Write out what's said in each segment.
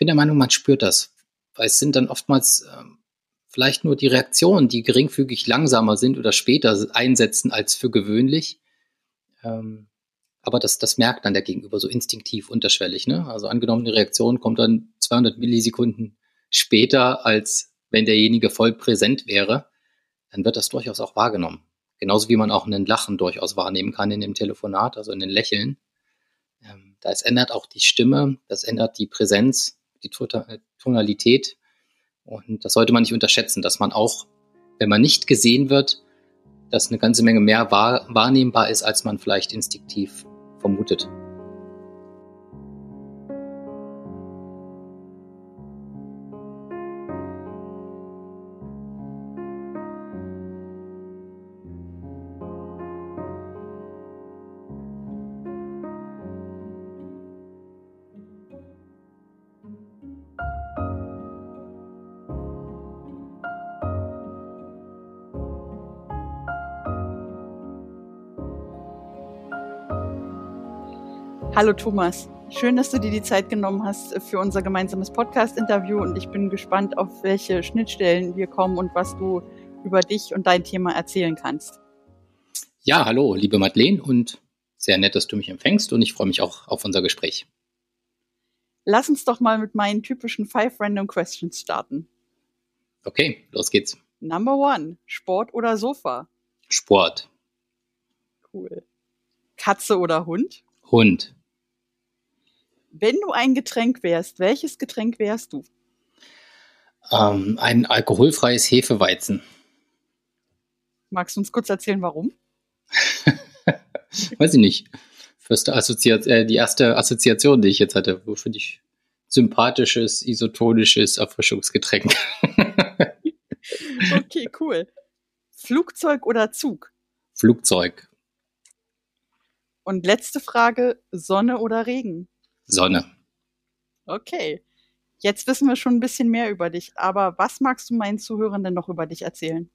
bin der Meinung, man spürt das. Weil es sind dann oftmals ähm, vielleicht nur die Reaktionen, die geringfügig langsamer sind oder später einsetzen als für gewöhnlich. Ähm, aber das, das merkt dann der Gegenüber so instinktiv unterschwellig. Ne? Also angenommen, die Reaktion kommt dann 200 Millisekunden später, als wenn derjenige voll präsent wäre, dann wird das durchaus auch wahrgenommen. Genauso wie man auch einen Lachen durchaus wahrnehmen kann in dem Telefonat, also in den Lächeln. Ähm, das ändert auch die Stimme, das ändert die Präsenz, die Tonalität. Und das sollte man nicht unterschätzen, dass man auch, wenn man nicht gesehen wird, dass eine ganze Menge mehr wahr, wahrnehmbar ist, als man vielleicht instinktiv vermutet. Hallo Thomas, schön, dass du dir die Zeit genommen hast für unser gemeinsames Podcast-Interview und ich bin gespannt, auf welche Schnittstellen wir kommen und was du über dich und dein Thema erzählen kannst. Ja, hallo, liebe Madeleine und sehr nett, dass du mich empfängst und ich freue mich auch auf unser Gespräch. Lass uns doch mal mit meinen typischen Five Random Questions starten. Okay, los geht's. Number one, Sport oder Sofa? Sport. Cool. Katze oder Hund? Hund. Wenn du ein Getränk wärst, welches Getränk wärst du? Ähm, ein alkoholfreies Hefeweizen. Magst du uns kurz erzählen, warum? Weiß ich nicht. Assoziat äh, die erste Assoziation, die ich jetzt hatte, wofür ich sympathisches, isotonisches Erfrischungsgetränk. okay, cool. Flugzeug oder Zug? Flugzeug. Und letzte Frage, Sonne oder Regen? Sonne. Okay. Jetzt wissen wir schon ein bisschen mehr über dich, aber was magst du meinen Zuhörern denn noch über dich erzählen?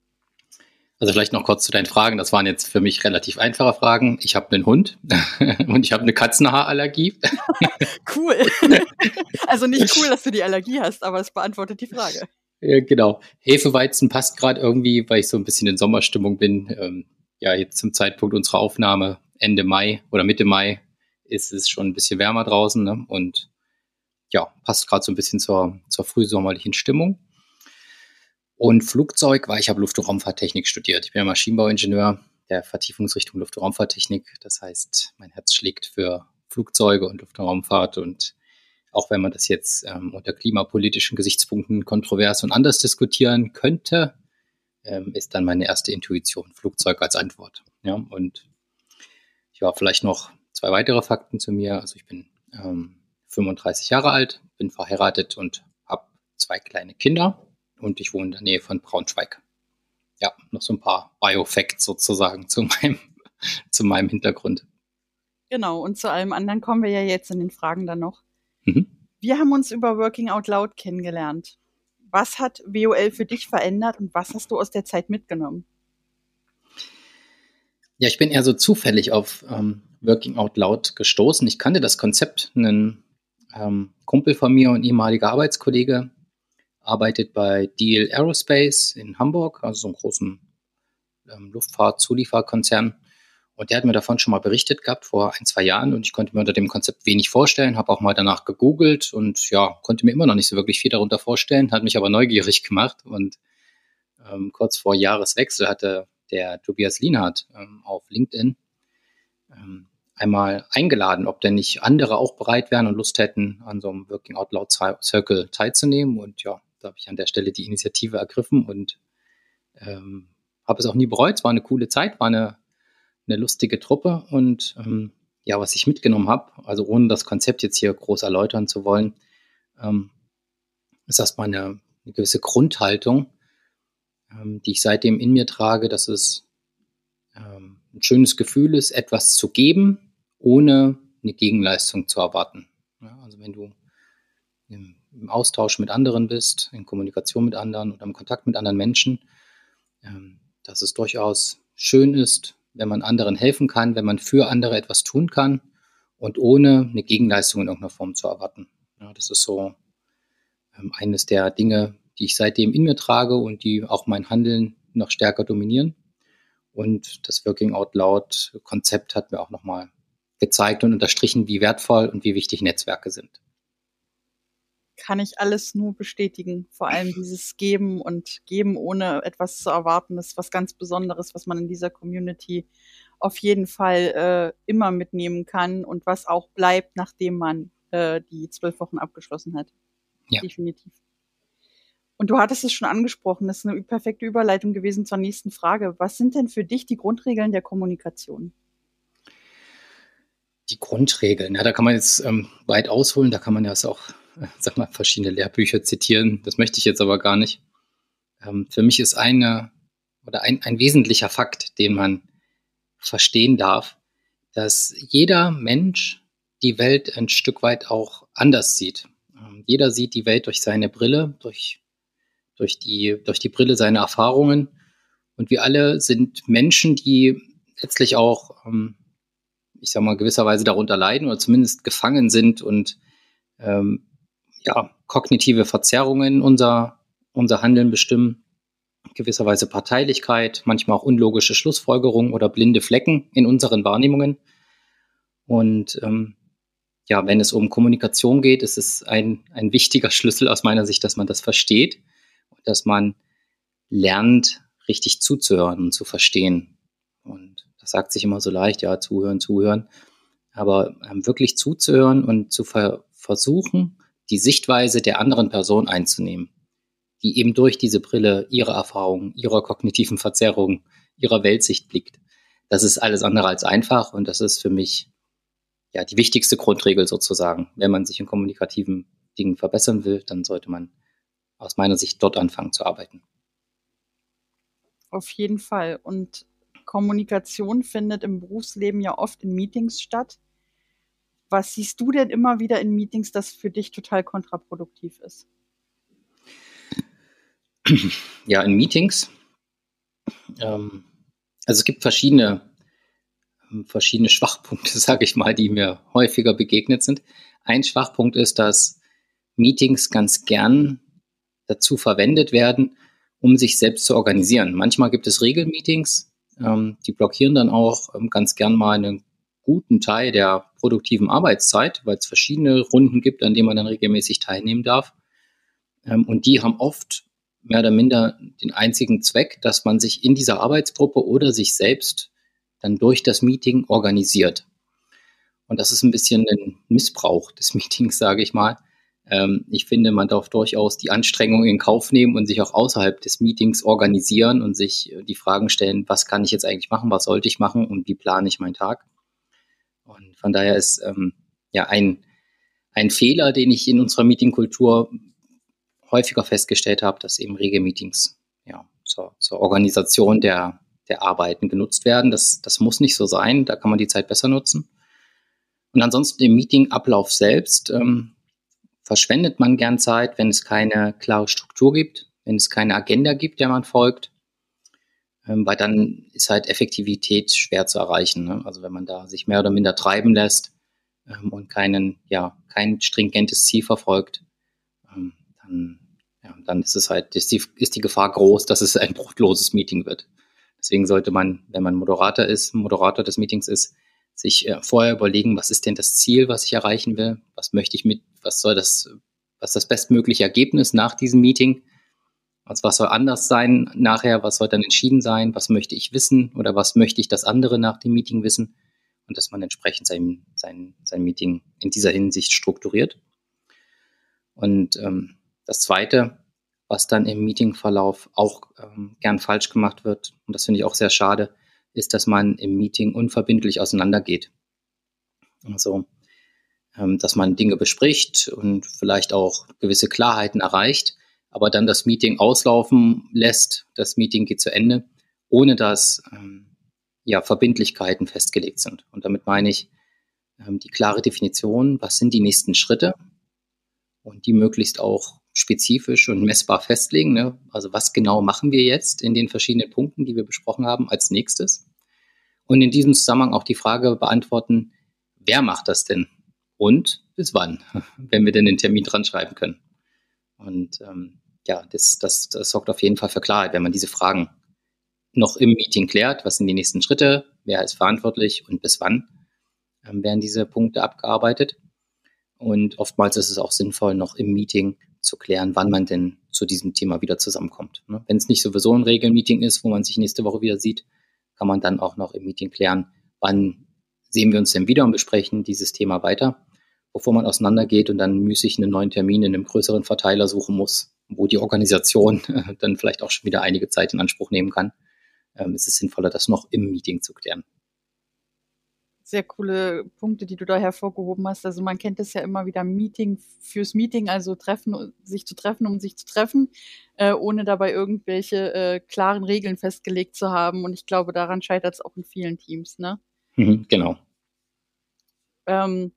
Also vielleicht noch kurz zu deinen Fragen. Das waren jetzt für mich relativ einfache Fragen. Ich habe einen Hund und ich habe eine Katzenhaarallergie. cool. Also nicht cool, dass du die Allergie hast, aber es beantwortet die Frage. Ja, genau. Hefeweizen passt gerade irgendwie, weil ich so ein bisschen in Sommerstimmung bin. Ähm, ja, jetzt zum Zeitpunkt unserer Aufnahme Ende Mai oder Mitte Mai ist es schon ein bisschen wärmer draußen ne? und ja, passt gerade so ein bisschen zur, zur frühsommerlichen Stimmung. Und Flugzeug, weil ich habe Luft- und Raumfahrttechnik studiert. Ich bin ja Maschinenbauingenieur der Vertiefungsrichtung Luft- und Raumfahrttechnik. Das heißt, mein Herz schlägt für Flugzeuge und Luft- und Raumfahrt. Und auch wenn man das jetzt ähm, unter klimapolitischen Gesichtspunkten kontrovers und anders diskutieren könnte, ähm, ist dann meine erste Intuition Flugzeug als Antwort. Ja, und ja, vielleicht noch zwei weitere Fakten zu mir. Also ich bin ähm, 35 Jahre alt, bin verheiratet und habe zwei kleine Kinder und ich wohne in der Nähe von Braunschweig. Ja, noch so ein paar Biofacts sozusagen zu meinem, zu meinem Hintergrund. Genau, und zu allem anderen kommen wir ja jetzt in den Fragen dann noch. Mhm. Wir haben uns über Working Out Loud kennengelernt. Was hat WOL für dich verändert und was hast du aus der Zeit mitgenommen? Ja, ich bin eher so zufällig auf ähm, Working Out Loud gestoßen. Ich kannte das Konzept. Ein ähm, Kumpel von mir und ehemaliger Arbeitskollege arbeitet bei Deal Aerospace in Hamburg, also so einem großen ähm, Luftfahrt-Zulieferkonzern. Und der hat mir davon schon mal berichtet gehabt vor ein, zwei Jahren und ich konnte mir unter dem Konzept wenig vorstellen, habe auch mal danach gegoogelt und ja, konnte mir immer noch nicht so wirklich viel darunter vorstellen, hat mich aber neugierig gemacht und ähm, kurz vor Jahreswechsel hatte der Tobias Lienhardt ähm, auf LinkedIn ähm, einmal eingeladen, ob denn nicht andere auch bereit wären und Lust hätten, an so einem Working Out Loud Circle teilzunehmen. Und ja, da habe ich an der Stelle die Initiative ergriffen und ähm, habe es auch nie bereut. Es war eine coole Zeit, war eine, eine lustige Truppe und ähm, ja, was ich mitgenommen habe, also ohne das Konzept jetzt hier groß erläutern zu wollen, ähm, ist erstmal eine, eine gewisse Grundhaltung, ähm, die ich seitdem in mir trage, dass es ähm, ein schönes Gefühl ist, etwas zu geben, ohne eine Gegenleistung zu erwarten. Ja, also wenn du im, im, Austausch mit anderen bist, in Kommunikation mit anderen oder im Kontakt mit anderen Menschen, ähm, dass es durchaus schön ist, wenn man anderen helfen kann, wenn man für andere etwas tun kann und ohne eine Gegenleistung in irgendeiner Form zu erwarten. Ja, das ist so ähm, eines der Dinge, die ich seitdem in mir trage und die auch mein Handeln noch stärker dominieren. Und das Working Out Loud Konzept hat mir auch nochmal gezeigt und unterstrichen, wie wertvoll und wie wichtig Netzwerke sind. Kann ich alles nur bestätigen. Vor allem dieses Geben und Geben ohne etwas zu erwarten, ist was ganz Besonderes, was man in dieser Community auf jeden Fall äh, immer mitnehmen kann und was auch bleibt, nachdem man äh, die zwölf Wochen abgeschlossen hat. Ja. Definitiv. Und du hattest es schon angesprochen, das ist eine perfekte Überleitung gewesen zur nächsten Frage. Was sind denn für dich die Grundregeln der Kommunikation? Die Grundregeln, ja, da kann man jetzt ähm, weit ausholen, da kann man ja auch, äh, sag mal, verschiedene Lehrbücher zitieren. Das möchte ich jetzt aber gar nicht. Ähm, für mich ist eine oder ein, ein wesentlicher Fakt, den man verstehen darf, dass jeder Mensch die Welt ein Stück weit auch anders sieht. Ähm, jeder sieht die Welt durch seine Brille, durch, durch, die, durch die Brille seiner Erfahrungen. Und wir alle sind Menschen, die letztlich auch, ähm, ich sag mal, gewisserweise darunter leiden oder zumindest gefangen sind und ähm, ja, kognitive Verzerrungen unser, unser Handeln bestimmen gewisserweise Parteilichkeit, manchmal auch unlogische Schlussfolgerungen oder blinde Flecken in unseren Wahrnehmungen. Und ähm, ja, wenn es um Kommunikation geht, ist es ein, ein wichtiger Schlüssel aus meiner Sicht, dass man das versteht dass man lernt, richtig zuzuhören und zu verstehen. Und das sagt sich immer so leicht, ja, zuhören, zuhören. Aber ähm, wirklich zuzuhören und zu ver versuchen, die Sichtweise der anderen Person einzunehmen die eben durch diese Brille ihrer Erfahrungen, ihrer kognitiven Verzerrung, ihrer Weltsicht blickt. Das ist alles andere als einfach und das ist für mich ja die wichtigste Grundregel sozusagen. Wenn man sich in kommunikativen Dingen verbessern will, dann sollte man aus meiner Sicht dort anfangen zu arbeiten. Auf jeden Fall. Und Kommunikation findet im Berufsleben ja oft in Meetings statt. Was siehst du denn immer wieder in Meetings, das für dich total kontraproduktiv ist? ja, in Meetings. Ähm, also es gibt verschiedene, verschiedene Schwachpunkte, sage ich mal, die mir häufiger begegnet sind. Ein Schwachpunkt ist, dass Meetings ganz gern dazu verwendet werden, um sich selbst zu organisieren. Manchmal gibt es Regelmeetings, ähm, die blockieren dann auch ähm, ganz gern mal einen guten Teil der produktiven Arbeitszeit, weil es verschiedene Runden gibt, an denen man dann regelmäßig teilnehmen darf. Ähm, und die haben oft mehr oder minder den einzigen Zweck, dass man sich in dieser Arbeitsgruppe oder sich selbst dann durch das Meeting organisiert. Und das ist ein bisschen ein Missbrauch des Meetings, sage ich mal. Ähm, ich finde, man darf durchaus die Anstrengung in Kauf nehmen und sich auch außerhalb des Meetings organisieren und sich die Fragen stellen, was kann ich jetzt eigentlich machen, was sollte ich machen und wie plane ich meinen Tag. Und von daher ist ähm, ja ein, ein Fehler, den ich in unserer Meetingkultur häufiger festgestellt habe, dass eben rege Meetings ja, zur, zur Organisation der, der Arbeiten genutzt werden. Das, das muss nicht so sein, da kann man die Zeit besser nutzen. Und ansonsten im Meetingablauf selbst ähm, verschwendet man gern Zeit, wenn es keine klare Struktur gibt, wenn es keine Agenda gibt, der man folgt, ähm, weil dann ist halt Effektivität schwer zu erreichen. Ne? Also wenn man da sich mehr oder minder treiben lässt ähm, und keinen, ja, kein stringentes Ziel verfolgt, ähm, dann, ja, dann ist es halt, ist die, ist die Gefahr groß, dass es ein bruchloses Meeting wird. Deswegen sollte man, wenn man Moderator ist, Moderator des Meetings ist, sich äh, vorher überlegen, was ist denn das Ziel, was ich erreichen will? Was möchte ich mit, was soll das, was das bestmögliche Ergebnis nach diesem Meeting? Also was soll anders sein nachher? Was soll dann entschieden sein? Was möchte ich wissen? Oder was möchte ich das andere nach dem Meeting wissen? Und dass man entsprechend sein, sein, sein Meeting in dieser Hinsicht strukturiert. Und ähm, das Zweite, was dann im Meetingverlauf auch ähm, gern falsch gemacht wird, und das finde ich auch sehr schade, ist, dass man im Meeting unverbindlich auseinandergeht. Also, dass man Dinge bespricht und vielleicht auch gewisse Klarheiten erreicht, aber dann das Meeting auslaufen lässt, das Meeting geht zu Ende, ohne dass ähm, ja, Verbindlichkeiten festgelegt sind. Und damit meine ich ähm, die klare Definition, was sind die nächsten Schritte und die möglichst auch spezifisch und messbar festlegen. Ne? Also was genau machen wir jetzt in den verschiedenen Punkten, die wir besprochen haben, als nächstes? Und in diesem Zusammenhang auch die Frage beantworten, wer macht das denn? Und bis wann, wenn wir denn den Termin dran schreiben können? Und ähm, ja, das, das, das sorgt auf jeden Fall für Klarheit, wenn man diese Fragen noch im Meeting klärt. Was sind die nächsten Schritte? Wer ist verantwortlich und bis wann ähm, werden diese Punkte abgearbeitet? Und oftmals ist es auch sinnvoll, noch im Meeting zu klären, wann man denn zu diesem Thema wieder zusammenkommt. Ne? Wenn es nicht sowieso ein Regelmeeting ist, wo man sich nächste Woche wieder sieht, kann man dann auch noch im Meeting klären, wann sehen wir uns denn wieder und besprechen dieses Thema weiter, bevor man auseinandergeht und dann müßig einen neuen Termin in einem größeren Verteiler suchen muss, wo die Organisation dann vielleicht auch schon wieder einige Zeit in Anspruch nehmen kann. Ähm, ist es sinnvoller, das noch im Meeting zu klären sehr coole Punkte, die du da hervorgehoben hast. Also man kennt es ja immer wieder Meeting fürs Meeting, also treffen, sich zu treffen, um sich zu treffen, äh, ohne dabei irgendwelche äh, klaren Regeln festgelegt zu haben. Und ich glaube, daran scheitert es auch in vielen Teams, ne? Mhm, genau. Ähm,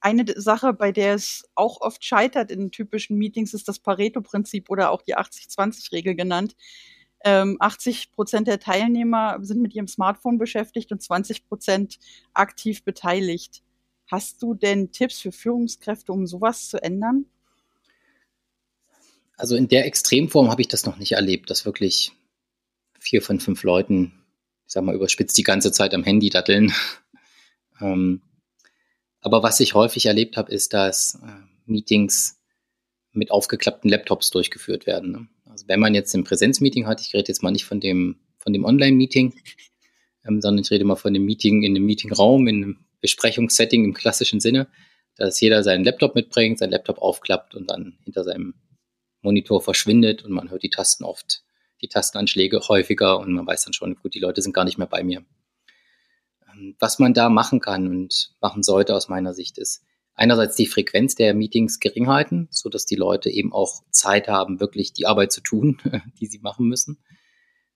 eine Sache, bei der es auch oft scheitert in typischen Meetings, ist das Pareto-Prinzip oder auch die 80-20-Regel genannt. Ähm, 80 Prozent der Teilnehmer sind mit ihrem Smartphone beschäftigt und 20 Prozent aktiv beteiligt. Hast du denn Tipps für Führungskräfte, um sowas zu ändern? Also in der Extremform habe ich das noch nicht erlebt, dass wirklich vier von fünf Leuten, ich sag mal, überspitzt die ganze Zeit am Handy datteln. ähm, aber was ich häufig erlebt habe, ist, dass äh, Meetings mit aufgeklappten Laptops durchgeführt werden. Ne? Also wenn man jetzt ein Präsenzmeeting hat, ich rede jetzt mal nicht von dem, von dem Online-Meeting, ähm, sondern ich rede mal von dem Meeting in einem Meetingraum, in einem Besprechungssetting im klassischen Sinne, dass jeder seinen Laptop mitbringt, seinen Laptop aufklappt und dann hinter seinem Monitor verschwindet und man hört die Tasten oft, die Tastenanschläge häufiger und man weiß dann schon, gut, die Leute sind gar nicht mehr bei mir. Ähm, was man da machen kann und machen sollte aus meiner Sicht ist, einerseits die Frequenz der Meetings gering halten, so dass die Leute eben auch Zeit haben, wirklich die Arbeit zu tun, die sie machen müssen.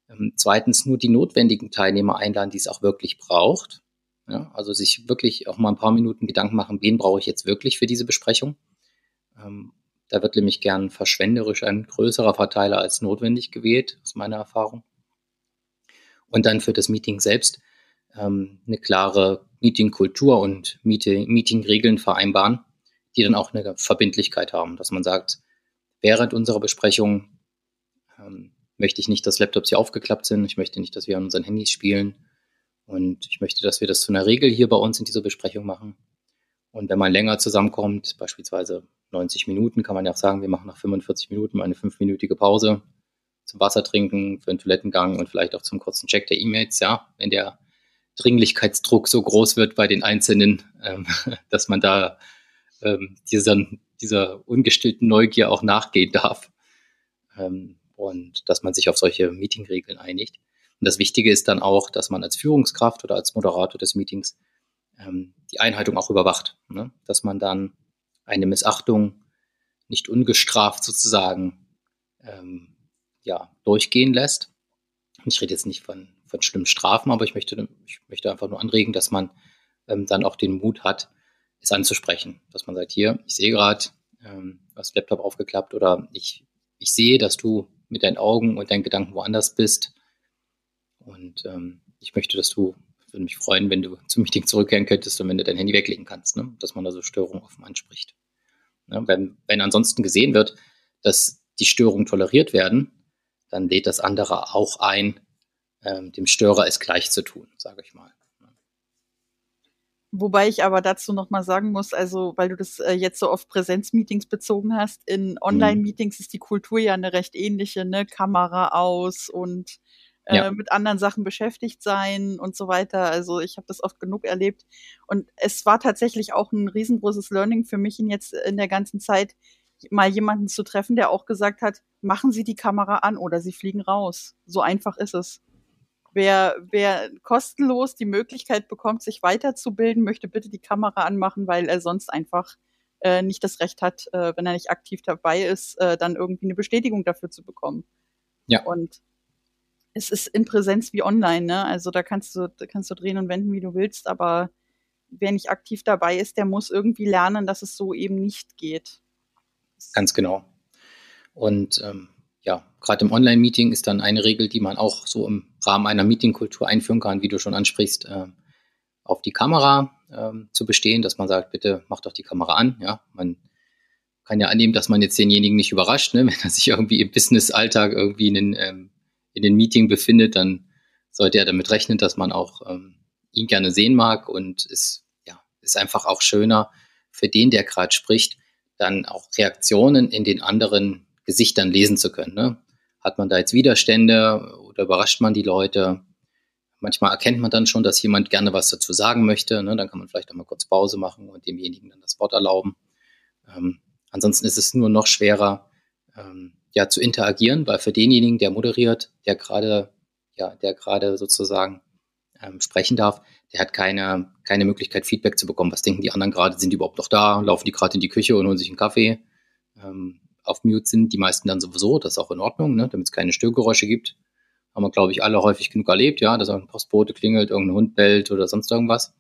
Ähm, zweitens nur die notwendigen Teilnehmer einladen, die es auch wirklich braucht. Ja, also sich wirklich auch mal ein paar Minuten Gedanken machen, wen brauche ich jetzt wirklich für diese Besprechung. Ähm, da wird nämlich gern verschwenderisch ein größerer Verteiler als notwendig gewählt, aus meiner Erfahrung. Und dann für das Meeting selbst ähm, eine klare Meeting-Kultur und Meeting-Regeln vereinbaren, die dann auch eine Verbindlichkeit haben, dass man sagt, während unserer Besprechung ähm, möchte ich nicht, dass Laptops hier aufgeklappt sind, ich möchte nicht, dass wir an unseren Handys spielen und ich möchte, dass wir das zu einer Regel hier bei uns in dieser Besprechung machen. Und wenn man länger zusammenkommt, beispielsweise 90 Minuten, kann man ja auch sagen, wir machen nach 45 Minuten eine fünfminütige Pause zum Wasser trinken, für einen Toilettengang und vielleicht auch zum kurzen Check der E-Mails, ja, wenn der Dringlichkeitsdruck so groß wird bei den Einzelnen, ähm, dass man da ähm, dieser, dieser ungestillten Neugier auch nachgehen darf ähm, und dass man sich auf solche Meetingregeln einigt. Und das Wichtige ist dann auch, dass man als Führungskraft oder als Moderator des Meetings ähm, die Einhaltung auch überwacht, ne? dass man dann eine Missachtung nicht ungestraft sozusagen ähm, ja, durchgehen lässt. Ich rede jetzt nicht von von schlimmen Strafen, aber ich möchte, ich möchte einfach nur anregen, dass man ähm, dann auch den Mut hat, es anzusprechen. Dass man sagt, hier, ich sehe gerade, ähm, du hast Laptop aufgeklappt oder ich, ich sehe, dass du mit deinen Augen und deinen Gedanken woanders bist. Und ähm, ich möchte, dass du, würde mich freuen, wenn du zum Meeting zurückkehren könntest und wenn du dein Handy weglegen kannst, ne? dass man da so Störungen offen anspricht. Ne? Wenn, wenn ansonsten gesehen wird, dass die Störungen toleriert werden, dann lädt das andere auch ein, ähm, dem Störer es gleich zu tun, sage ich mal. Wobei ich aber dazu nochmal sagen muss, also weil du das äh, jetzt so auf Präsenzmeetings bezogen hast, in Online-Meetings ist die Kultur ja eine recht ähnliche, ne? Kamera aus und äh, ja. mit anderen Sachen beschäftigt sein und so weiter. Also ich habe das oft genug erlebt. Und es war tatsächlich auch ein riesengroßes Learning für mich in jetzt in der ganzen Zeit, mal jemanden zu treffen, der auch gesagt hat, machen Sie die Kamera an oder Sie fliegen raus. So einfach ist es. Wer, wer kostenlos die Möglichkeit bekommt, sich weiterzubilden, möchte bitte die Kamera anmachen, weil er sonst einfach äh, nicht das Recht hat, äh, wenn er nicht aktiv dabei ist, äh, dann irgendwie eine Bestätigung dafür zu bekommen. Ja. Und es ist in Präsenz wie online, ne? Also da kannst du, da kannst du drehen und wenden, wie du willst, aber wer nicht aktiv dabei ist, der muss irgendwie lernen, dass es so eben nicht geht. Ganz genau. Und ähm, ja, gerade im Online-Meeting ist dann eine Regel, die man auch so im Rahmen einer Meetingkultur einführen kann, wie du schon ansprichst, äh, auf die Kamera äh, zu bestehen, dass man sagt, bitte mach doch die Kamera an. Ja, man kann ja annehmen, dass man jetzt denjenigen nicht überrascht, ne? wenn er sich irgendwie im Business-Alltag irgendwie in den, ähm, in den Meeting befindet, dann sollte er damit rechnen, dass man auch ähm, ihn gerne sehen mag und es ja, ist einfach auch schöner für den, der gerade spricht, dann auch Reaktionen in den anderen Gesichtern lesen zu können. Ne? Hat man da jetzt Widerstände oder überrascht man die Leute? Manchmal erkennt man dann schon, dass jemand gerne was dazu sagen möchte. Ne? Dann kann man vielleicht auch mal kurz Pause machen und demjenigen dann das Wort erlauben. Ähm, ansonsten ist es nur noch schwerer, ähm, ja, zu interagieren, weil für denjenigen, der moderiert, der gerade, ja, der gerade sozusagen ähm, sprechen darf, der hat keine, keine Möglichkeit, Feedback zu bekommen. Was denken die anderen gerade? Sind die überhaupt noch da? Laufen die gerade in die Küche und holen sich einen Kaffee? Ähm, auf Mute sind die meisten dann sowieso, das ist auch in Ordnung, ne, damit es keine Störgeräusche gibt. Haben wir, glaube ich, alle häufig genug erlebt, ja, dass ein Postbote klingelt, irgendein Hund bellt oder sonst irgendwas.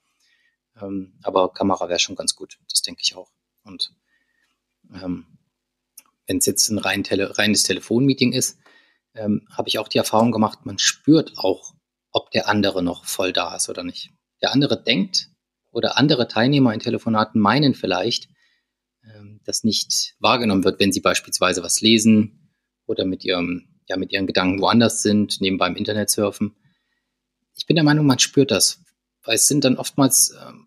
Ähm, aber Kamera wäre schon ganz gut, das denke ich auch. Und ähm, wenn es jetzt ein rein tele reines Telefonmeeting ist, ähm, habe ich auch die Erfahrung gemacht, man spürt auch, ob der andere noch voll da ist oder nicht. Der andere denkt oder andere Teilnehmer in Telefonaten meinen vielleicht, dass nicht wahrgenommen wird, wenn sie beispielsweise was lesen oder mit ihrem, ja, mit ihren Gedanken woanders sind, nebenbei im Internet surfen. Ich bin der Meinung, man spürt das, weil es sind dann oftmals ähm,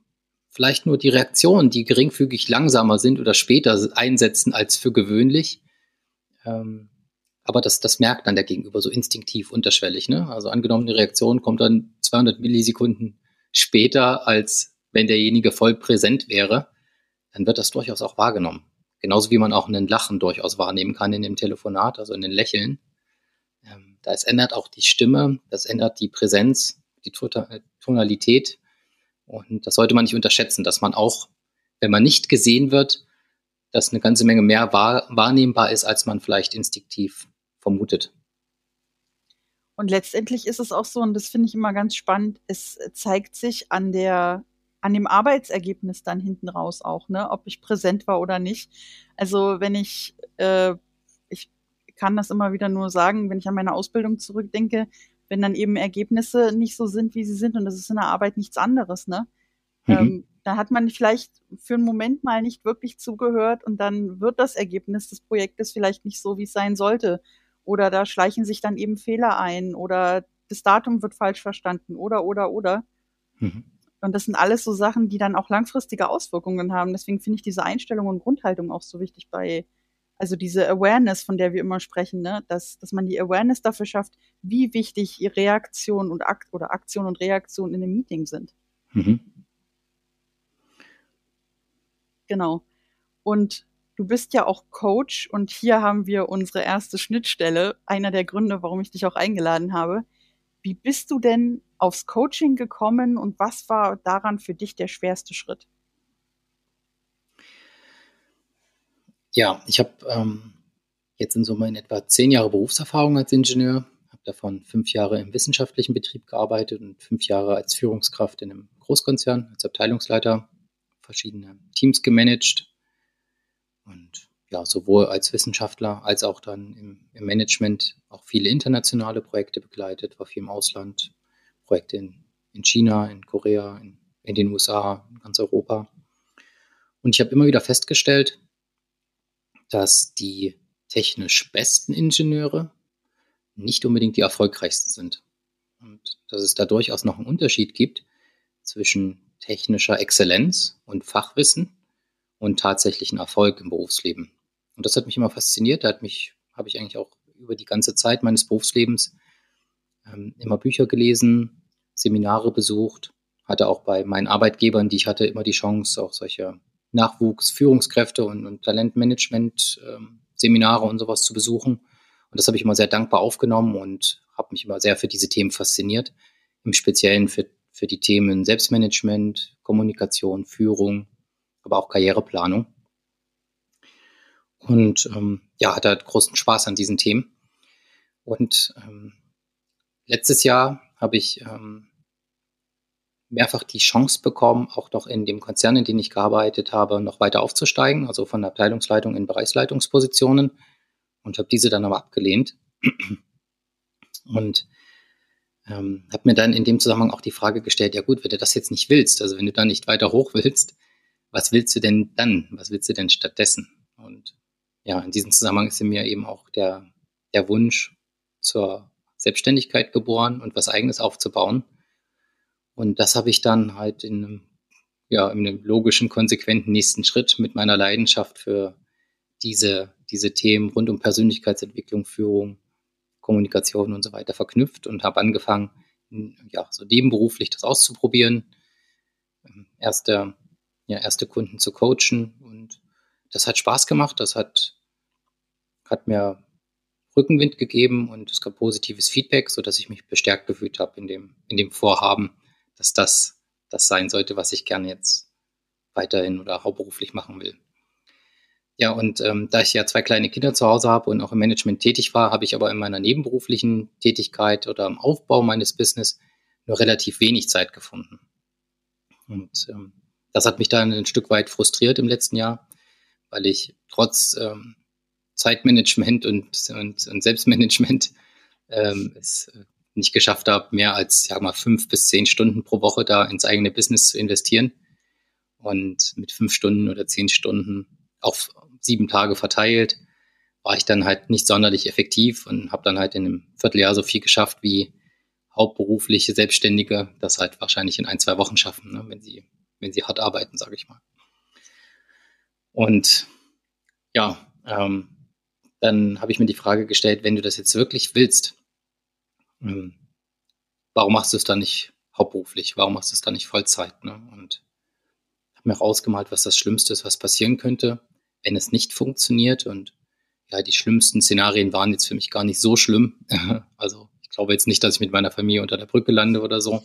vielleicht nur die Reaktionen, die geringfügig langsamer sind oder später einsetzen als für gewöhnlich. Ähm, aber das, das merkt dann der Gegenüber so instinktiv unterschwellig. Ne? Also angenommen, die Reaktion kommt dann 200 Millisekunden später, als wenn derjenige voll präsent wäre, dann wird das durchaus auch wahrgenommen. Genauso wie man auch einen Lachen durchaus wahrnehmen kann in dem Telefonat, also in den Lächeln. Ähm, da es ändert auch die Stimme, das ändert die Präsenz, die Tonalität. Und das sollte man nicht unterschätzen, dass man auch, wenn man nicht gesehen wird, dass eine ganze Menge mehr wahr, wahrnehmbar ist, als man vielleicht instinktiv vermutet. Und letztendlich ist es auch so, und das finde ich immer ganz spannend, es zeigt sich an der, an dem Arbeitsergebnis dann hinten raus auch, ne, ob ich präsent war oder nicht. Also wenn ich, äh, ich kann das immer wieder nur sagen, wenn ich an meine Ausbildung zurückdenke, wenn dann eben Ergebnisse nicht so sind, wie sie sind, und das ist in der Arbeit nichts anderes, ne? Mhm. Ähm, da hat man vielleicht für einen Moment mal nicht wirklich zugehört und dann wird das Ergebnis des Projektes vielleicht nicht so, wie es sein sollte. Oder da schleichen sich dann eben Fehler ein oder das Datum wird falsch verstanden oder, oder, oder. Mhm. Und das sind alles so Sachen, die dann auch langfristige Auswirkungen haben. Deswegen finde ich diese Einstellung und Grundhaltung auch so wichtig bei, also diese Awareness, von der wir immer sprechen, ne? dass, dass man die Awareness dafür schafft, wie wichtig Reaktion und Akt oder Aktion und Reaktion in einem Meeting sind. Mhm. Genau. Und Du bist ja auch Coach und hier haben wir unsere erste Schnittstelle. Einer der Gründe, warum ich dich auch eingeladen habe. Wie bist du denn aufs Coaching gekommen und was war daran für dich der schwerste Schritt? Ja, ich habe ähm, jetzt in Summe in etwa zehn Jahre Berufserfahrung als Ingenieur, habe davon fünf Jahre im wissenschaftlichen Betrieb gearbeitet und fünf Jahre als Führungskraft in einem Großkonzern, als Abteilungsleiter, verschiedene Teams gemanagt und ja, sowohl als Wissenschaftler als auch dann im, im Management auch viele internationale Projekte begleitet, war viel im Ausland, Projekte in, in China, in Korea, in, in den USA, in ganz Europa. Und ich habe immer wieder festgestellt, dass die technisch besten Ingenieure nicht unbedingt die erfolgreichsten sind. Und dass es da durchaus noch einen Unterschied gibt zwischen technischer Exzellenz und Fachwissen und tatsächlichen Erfolg im Berufsleben. Und das hat mich immer fasziniert. Da hat mich, habe ich eigentlich auch über die ganze Zeit meines Berufslebens ähm, immer Bücher gelesen, Seminare besucht, hatte auch bei meinen Arbeitgebern, die ich hatte, immer die Chance, auch solche Nachwuchs, Führungskräfte und, und Talentmanagement ähm, und sowas zu besuchen. Und das habe ich immer sehr dankbar aufgenommen und habe mich immer sehr für diese Themen fasziniert. Im Speziellen für, für die Themen Selbstmanagement, Kommunikation, Führung, aber auch Karriereplanung. Und ähm, ja, hatte großen Spaß an diesen Themen. Und ähm, letztes Jahr habe ich ähm, mehrfach die Chance bekommen, auch noch in dem Konzern, in dem ich gearbeitet habe, noch weiter aufzusteigen, also von der Abteilungsleitung in Bereichsleitungspositionen und habe diese dann aber abgelehnt. Und ähm, habe mir dann in dem Zusammenhang auch die Frage gestellt, ja gut, wenn du das jetzt nicht willst, also wenn du da nicht weiter hoch willst, was willst du denn dann? Was willst du denn stattdessen? Und ja, in diesem Zusammenhang ist in mir eben auch der, der Wunsch zur Selbstständigkeit geboren und was Eigenes aufzubauen. Und das habe ich dann halt in einem, ja, in einem logischen, konsequenten nächsten Schritt mit meiner Leidenschaft für diese, diese Themen rund um Persönlichkeitsentwicklung, Führung, Kommunikation und so weiter verknüpft und habe angefangen, ja, so nebenberuflich das auszuprobieren, ähm, erste, ja, erste Kunden zu coachen und das hat Spaß gemacht, das hat, hat mir Rückenwind gegeben und es gab positives Feedback, sodass ich mich bestärkt gefühlt habe in dem, in dem Vorhaben, dass das das sein sollte, was ich gerne jetzt weiterhin oder hauptberuflich machen will. Ja, und ähm, da ich ja zwei kleine Kinder zu Hause habe und auch im Management tätig war, habe ich aber in meiner nebenberuflichen Tätigkeit oder im Aufbau meines Business nur relativ wenig Zeit gefunden. Und ähm, das hat mich dann ein Stück weit frustriert im letzten Jahr, weil ich trotz ähm, Zeitmanagement und, und, und Selbstmanagement ähm, es äh, nicht geschafft habe, mehr als sag mal fünf bis zehn Stunden pro Woche da ins eigene Business zu investieren. Und mit fünf Stunden oder zehn Stunden auf sieben Tage verteilt, war ich dann halt nicht sonderlich effektiv und habe dann halt in einem Vierteljahr so viel geschafft wie hauptberufliche Selbstständige das halt wahrscheinlich in ein, zwei Wochen schaffen, ne, wenn sie, wenn sie hart arbeiten, sage ich mal. Und ja, ähm, dann habe ich mir die Frage gestellt, wenn du das jetzt wirklich willst, ähm, warum machst du es dann nicht hauptberuflich? Warum machst du es dann nicht Vollzeit? Ne? Und habe mir ausgemalt, was das Schlimmste ist, was passieren könnte wenn es nicht funktioniert. Und ja, die schlimmsten Szenarien waren jetzt für mich gar nicht so schlimm. also ich glaube jetzt nicht, dass ich mit meiner Familie unter der Brücke lande oder so,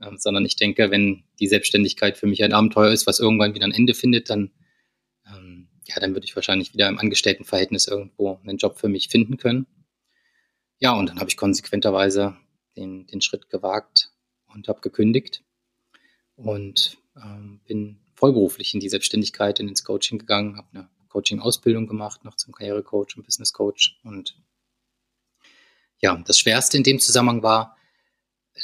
ähm, sondern ich denke, wenn die Selbstständigkeit für mich ein Abenteuer ist, was irgendwann wieder ein Ende findet, dann ja, dann würde ich wahrscheinlich wieder im Angestelltenverhältnis irgendwo einen Job für mich finden können. Ja, und dann habe ich konsequenterweise den, den Schritt gewagt und habe gekündigt und ähm, bin vollberuflich in die Selbstständigkeit und ins Coaching gegangen, habe eine Coaching-Ausbildung gemacht, noch zum Karrierecoach und Business Coach. Und ja, das Schwerste in dem Zusammenhang war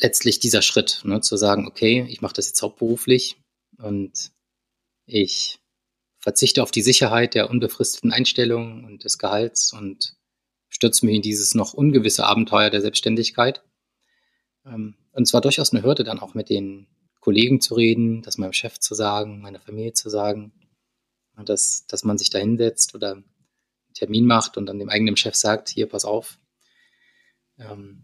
letztlich dieser Schritt, ne, zu sagen, okay, ich mache das jetzt hauptberuflich und ich verzichte auf die Sicherheit der unbefristeten Einstellung und des Gehalts und stürze mich in dieses noch ungewisse Abenteuer der Selbstständigkeit. Ähm, und zwar durchaus eine Hürde dann auch mit den Kollegen zu reden, das meinem Chef zu sagen, meiner Familie zu sagen, dass, dass man sich da hinsetzt oder einen Termin macht und dann dem eigenen Chef sagt, hier, pass auf, ähm,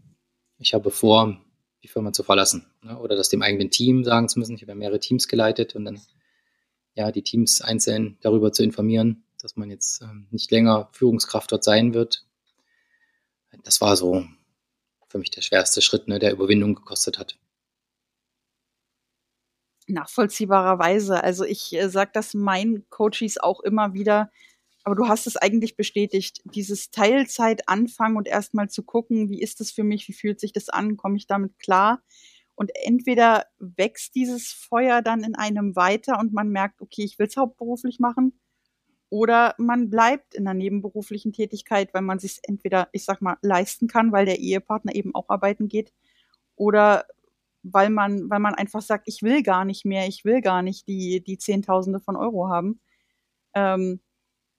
ich habe vor, die Firma zu verlassen. Ne? Oder das dem eigenen Team sagen zu müssen. Ich habe mehrere Teams geleitet und dann ja die Teams einzeln darüber zu informieren, dass man jetzt ähm, nicht länger Führungskraft dort sein wird. Das war so für mich der schwerste Schritt, ne, der Überwindung gekostet hat. Nachvollziehbarerweise. Also ich äh, sage das meinen Coaches auch immer wieder, aber du hast es eigentlich bestätigt, dieses Teilzeit anfangen und erstmal zu gucken, wie ist das für mich, wie fühlt sich das an, komme ich damit klar? Und entweder wächst dieses Feuer dann in einem weiter und man merkt, okay, ich will es hauptberuflich machen, oder man bleibt in der nebenberuflichen Tätigkeit, weil man sich entweder, ich sag mal, leisten kann, weil der Ehepartner eben auch arbeiten geht, oder weil man, weil man einfach sagt, ich will gar nicht mehr, ich will gar nicht die, die Zehntausende von Euro haben. Ähm,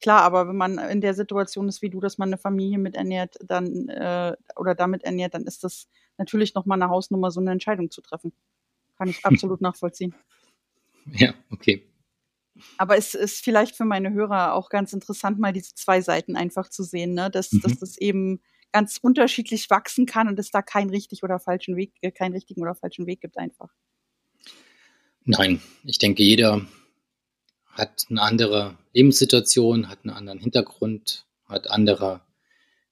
klar, aber wenn man in der Situation ist wie du, dass man eine Familie mit ernährt, dann äh, oder damit ernährt, dann ist das natürlich nochmal eine Hausnummer, so eine Entscheidung zu treffen. Kann ich absolut nachvollziehen. Ja, okay. Aber es ist vielleicht für meine Hörer auch ganz interessant, mal diese zwei Seiten einfach zu sehen, ne? dass, mhm. dass das eben ganz unterschiedlich wachsen kann und es da keinen richtig oder falschen Weg, äh, keinen richtigen oder falschen Weg gibt einfach. Nein, ich denke, jeder hat eine andere Lebenssituation, hat einen anderen Hintergrund, hat andere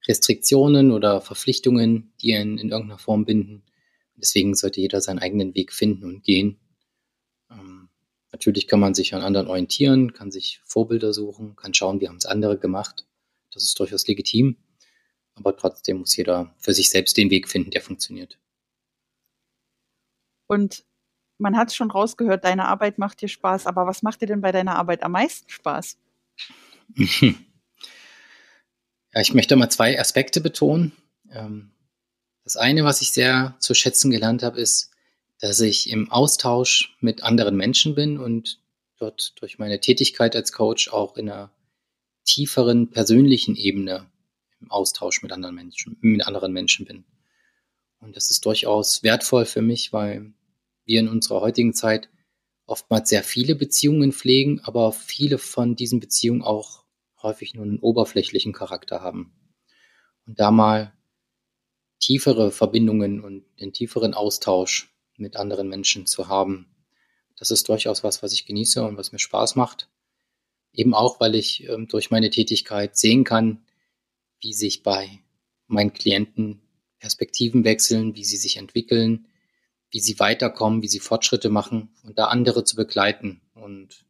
Restriktionen oder Verpflichtungen, die ihn in irgendeiner Form binden. Deswegen sollte jeder seinen eigenen Weg finden und gehen. Ähm, natürlich kann man sich an anderen orientieren, kann sich Vorbilder suchen, kann schauen, wie haben es andere gemacht. Das ist durchaus legitim aber trotzdem muss jeder für sich selbst den Weg finden, der funktioniert. Und man hat es schon rausgehört, deine Arbeit macht dir Spaß, aber was macht dir denn bei deiner Arbeit am meisten Spaß? Ja, ich möchte mal zwei Aspekte betonen. Ähm, das eine, was ich sehr zu schätzen gelernt habe, ist, dass ich im Austausch mit anderen Menschen bin und dort durch meine Tätigkeit als Coach auch in einer tieferen persönlichen Ebene im Austausch mit anderen Menschen, mit anderen Menschen bin. Und das ist durchaus wertvoll für mich, weil wir in unserer heutigen Zeit oftmals sehr viele Beziehungen pflegen, aber viele von diesen Beziehungen auch häufig nur einen oberflächlichen Charakter haben. Und da mal tiefere Verbindungen und den tieferen Austausch mit anderen Menschen zu haben, das ist durchaus was, was ich genieße und was mir Spaß macht. Eben auch, weil ich ähm, durch meine Tätigkeit sehen kann, wie sich bei meinen Klienten Perspektiven wechseln, wie sie sich entwickeln, wie sie weiterkommen, wie sie Fortschritte machen und da andere zu begleiten und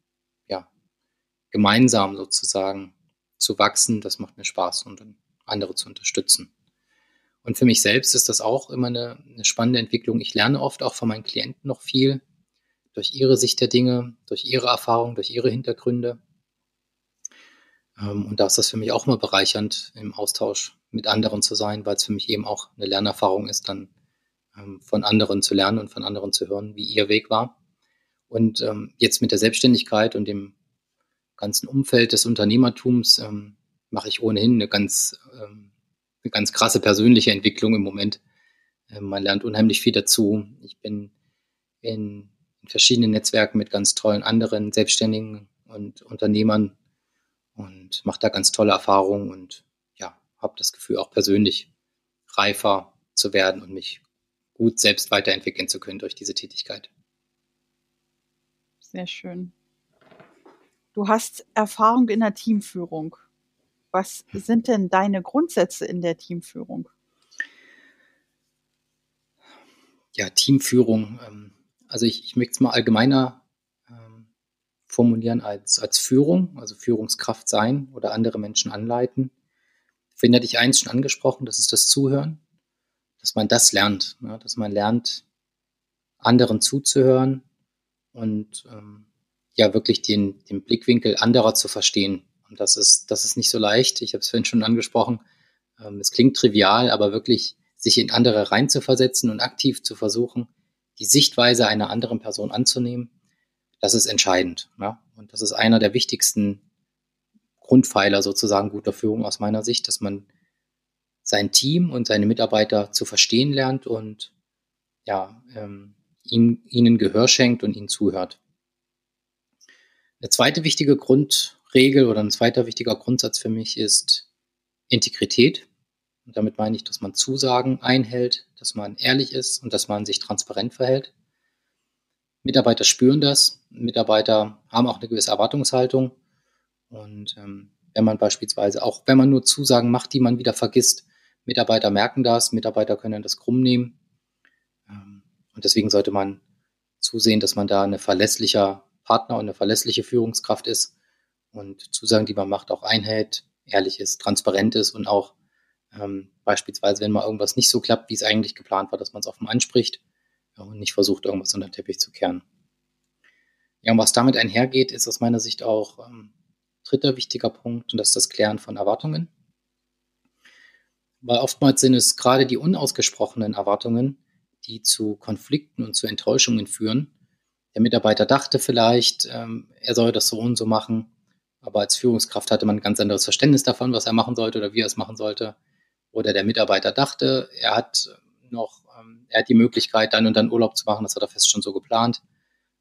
ja, gemeinsam sozusagen zu wachsen, das macht mir Spaß und andere zu unterstützen. Und für mich selbst ist das auch immer eine, eine spannende Entwicklung. Ich lerne oft auch von meinen Klienten noch viel durch ihre Sicht der Dinge, durch ihre Erfahrungen, durch ihre Hintergründe. Ähm, und da ist das für mich auch immer bereichernd, im Austausch mit anderen zu sein, weil es für mich eben auch eine Lernerfahrung ist, dann ähm, von anderen zu lernen und von anderen zu hören, wie ihr Weg war. Und ähm, jetzt mit der Selbstständigkeit und dem ganzen Umfeld des Unternehmertums mache ich ohnehin eine ganz, eine ganz krasse persönliche Entwicklung im Moment. man lernt unheimlich viel dazu. Ich bin in in verschiedenen Netzwerken mit ganz tollen anderen Selbstständigen und Unternehmern und mache da ganz tolle Erfahrungen und ja, habe das Gefühl auch persönlich reifer zu werden und mich gut selbst weiterentwickeln zu können durch diese Tätigkeit. Sehr schön. Du hast Erfahrung in der Teamführung. Was sind denn deine Grundsätze in der Teamführung? Ja, Teamführung. Ähm, also ich, ich möchte es mal allgemeiner ähm, formulieren als, als Führung, also Führungskraft sein oder andere Menschen anleiten. Finn hatte ich eins schon angesprochen, das ist das Zuhören, dass man das lernt, ne? dass man lernt, anderen zuzuhören und ähm, ja wirklich den, den Blickwinkel anderer zu verstehen. Und das ist, das ist nicht so leicht. Ich habe es vorhin schon angesprochen. Ähm, es klingt trivial, aber wirklich sich in andere reinzuversetzen und aktiv zu versuchen, die Sichtweise einer anderen Person anzunehmen, das ist entscheidend. Ja? Und das ist einer der wichtigsten Grundpfeiler sozusagen guter Führung aus meiner Sicht, dass man sein Team und seine Mitarbeiter zu verstehen lernt und ja, ähm, ihnen, ihnen Gehör schenkt und ihnen zuhört. Eine zweite wichtige Grundregel oder ein zweiter wichtiger Grundsatz für mich ist Integrität. Und damit meine ich, dass man Zusagen einhält, dass man ehrlich ist und dass man sich transparent verhält. Mitarbeiter spüren das. Mitarbeiter haben auch eine gewisse Erwartungshaltung. Und ähm, wenn man beispielsweise, auch wenn man nur Zusagen macht, die man wieder vergisst, Mitarbeiter merken das, Mitarbeiter können das krumm nehmen. Ähm, und deswegen sollte man zusehen, dass man da ein verlässlicher Partner und eine verlässliche Führungskraft ist und Zusagen, die man macht, auch einhält, ehrlich ist, transparent ist und auch ähm, beispielsweise, wenn mal irgendwas nicht so klappt, wie es eigentlich geplant war, dass man es offen anspricht und nicht versucht, irgendwas unter den Teppich zu kehren. Ja, und was damit einhergeht, ist aus meiner Sicht auch ähm, dritter wichtiger Punkt und das ist das Klären von Erwartungen. Weil oftmals sind es gerade die unausgesprochenen Erwartungen, die zu Konflikten und zu Enttäuschungen führen. Der Mitarbeiter dachte vielleicht, ähm, er soll das so und so machen, aber als Führungskraft hatte man ein ganz anderes Verständnis davon, was er machen sollte oder wie er es machen sollte oder der Mitarbeiter dachte, er hat noch, ähm, er hat die Möglichkeit, dann und dann Urlaub zu machen, das hat er fest schon so geplant.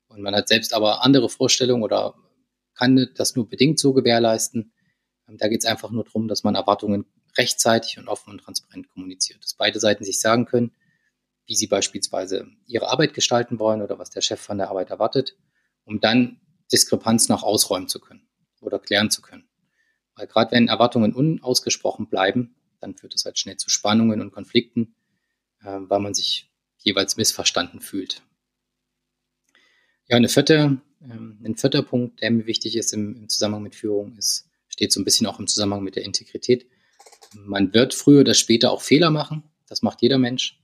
Und man hat selbst aber andere Vorstellungen oder kann das nur bedingt so gewährleisten. Ähm, da geht es einfach nur darum, dass man Erwartungen rechtzeitig und offen und transparent kommuniziert. Dass beide Seiten sich sagen können, wie sie beispielsweise ihre Arbeit gestalten wollen oder was der Chef von der Arbeit erwartet, um dann Diskrepanzen auch ausräumen zu können oder klären zu können. Weil gerade wenn Erwartungen unausgesprochen bleiben, dann führt das halt schnell zu Spannungen und Konflikten, äh, weil man sich jeweils missverstanden fühlt. Ja, eine vierte, ähm, ein vierter Punkt, der mir wichtig ist im, im Zusammenhang mit Führung, ist, steht so ein bisschen auch im Zusammenhang mit der Integrität. Man wird früher oder später auch Fehler machen. Das macht jeder Mensch.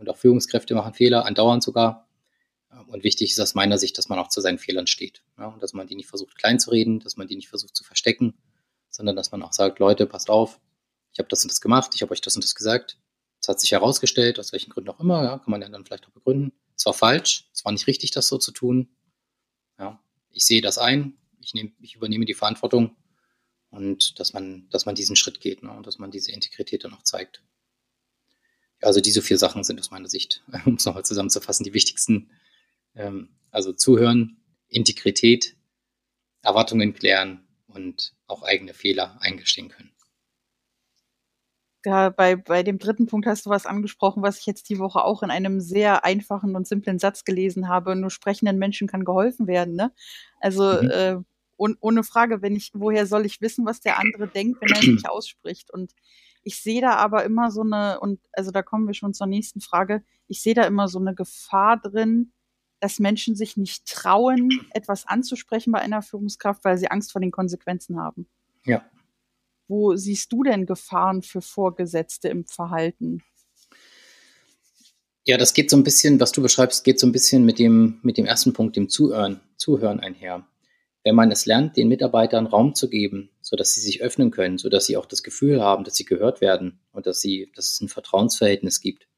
Und auch Führungskräfte machen Fehler, andauernd sogar. Und wichtig ist aus meiner Sicht, dass man auch zu seinen Fehlern steht. Ja, und dass man die nicht versucht klein zu reden, dass man die nicht versucht zu verstecken, sondern dass man auch sagt, Leute, passt auf, ich habe das und das gemacht, ich habe euch das und das gesagt. Es hat sich herausgestellt, aus welchen Gründen auch immer, ja, kann man ja dann vielleicht auch begründen. Es war falsch, es war nicht richtig, das so zu tun. Ja, ich sehe das ein, ich, nehm, ich übernehme die Verantwortung und dass man, dass man diesen Schritt geht ne? und dass man diese Integrität dann auch zeigt. Also diese vier Sachen sind aus meiner Sicht, um es nochmal zusammenzufassen, die wichtigsten. Ähm, also zuhören, Integrität, Erwartungen klären und auch eigene Fehler eingestehen können. Ja, bei, bei dem dritten Punkt hast du was angesprochen, was ich jetzt die Woche auch in einem sehr einfachen und simplen Satz gelesen habe. Nur sprechenden Menschen kann geholfen werden. Ne? Also mhm. äh, ohne Frage, wenn ich, woher soll ich wissen, was der andere denkt, wenn er es nicht ausspricht? Und ich sehe da aber immer so eine, und also da kommen wir schon zur nächsten Frage, ich sehe da immer so eine Gefahr drin, dass Menschen sich nicht trauen, etwas anzusprechen bei einer Führungskraft, weil sie Angst vor den Konsequenzen haben. Ja. Wo siehst du denn Gefahren für Vorgesetzte im Verhalten? Ja, das geht so ein bisschen, was du beschreibst, geht so ein bisschen mit dem, mit dem ersten Punkt, dem Zuhören, Zuhören einher. Wenn man es lernt, den Mitarbeitern Raum zu geben, sodass sie sich öffnen können, sodass sie auch das Gefühl haben, dass sie gehört werden und dass sie, dass es ein Vertrauensverhältnis gibt,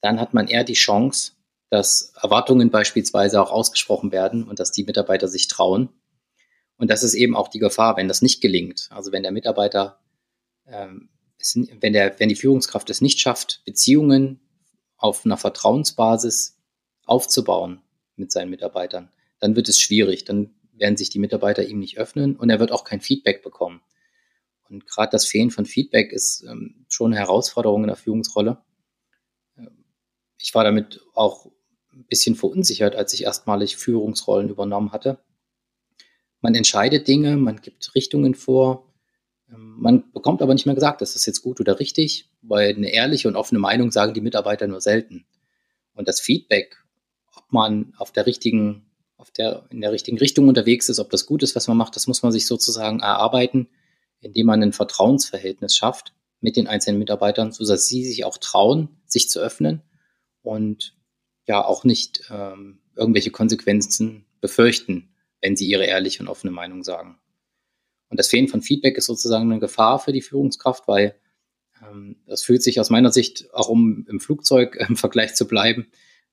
dann hat man eher die Chance, dass Erwartungen beispielsweise auch ausgesprochen werden und dass die Mitarbeiter sich trauen und das ist eben auch die Gefahr, wenn das nicht gelingt. Also wenn der Mitarbeiter, ähm, wenn, der, wenn die Führungskraft es nicht schafft, Beziehungen auf einer Vertrauensbasis aufzubauen mit seinen Mitarbeitern, dann wird es schwierig. Dann werden sich die Mitarbeiter ihm nicht öffnen und er wird auch kein Feedback bekommen. Und gerade das Fehlen von Feedback ist ähm, schon eine Herausforderung in der Führungsrolle. Ich war damit auch ein bisschen verunsichert, als ich erstmalig Führungsrollen übernommen hatte man entscheidet Dinge, man gibt Richtungen vor. Ähm, man bekommt aber nicht mehr gesagt, das ist jetzt gut oder richtig, weil eine ehrliche und offene Meinung sagen die Mitarbeiter nur selten. Und das Feedback, ob man auf der richtigen, auf der, in der richtigen Richtung unterwegs ist, ob das gut ist, was man macht, das muss man sich sozusagen erarbeiten, indem man ein Vertrauensverhältnis schafft mit den einzelnen Mitarbeitern, sodass sie sich auch trauen, sich zu öffnen und ja auch nicht ähm, irgendwelche Konsequenzen befürchten, wenn sie ihre ehrliche und offene Meinung sagen. Und das Fehlen von Feedback ist sozusagen eine Gefahr für die Führungskraft, weil ähm, das fühlt sich aus meiner Sicht, auch um im Flugzeug im Vergleich zu bleiben,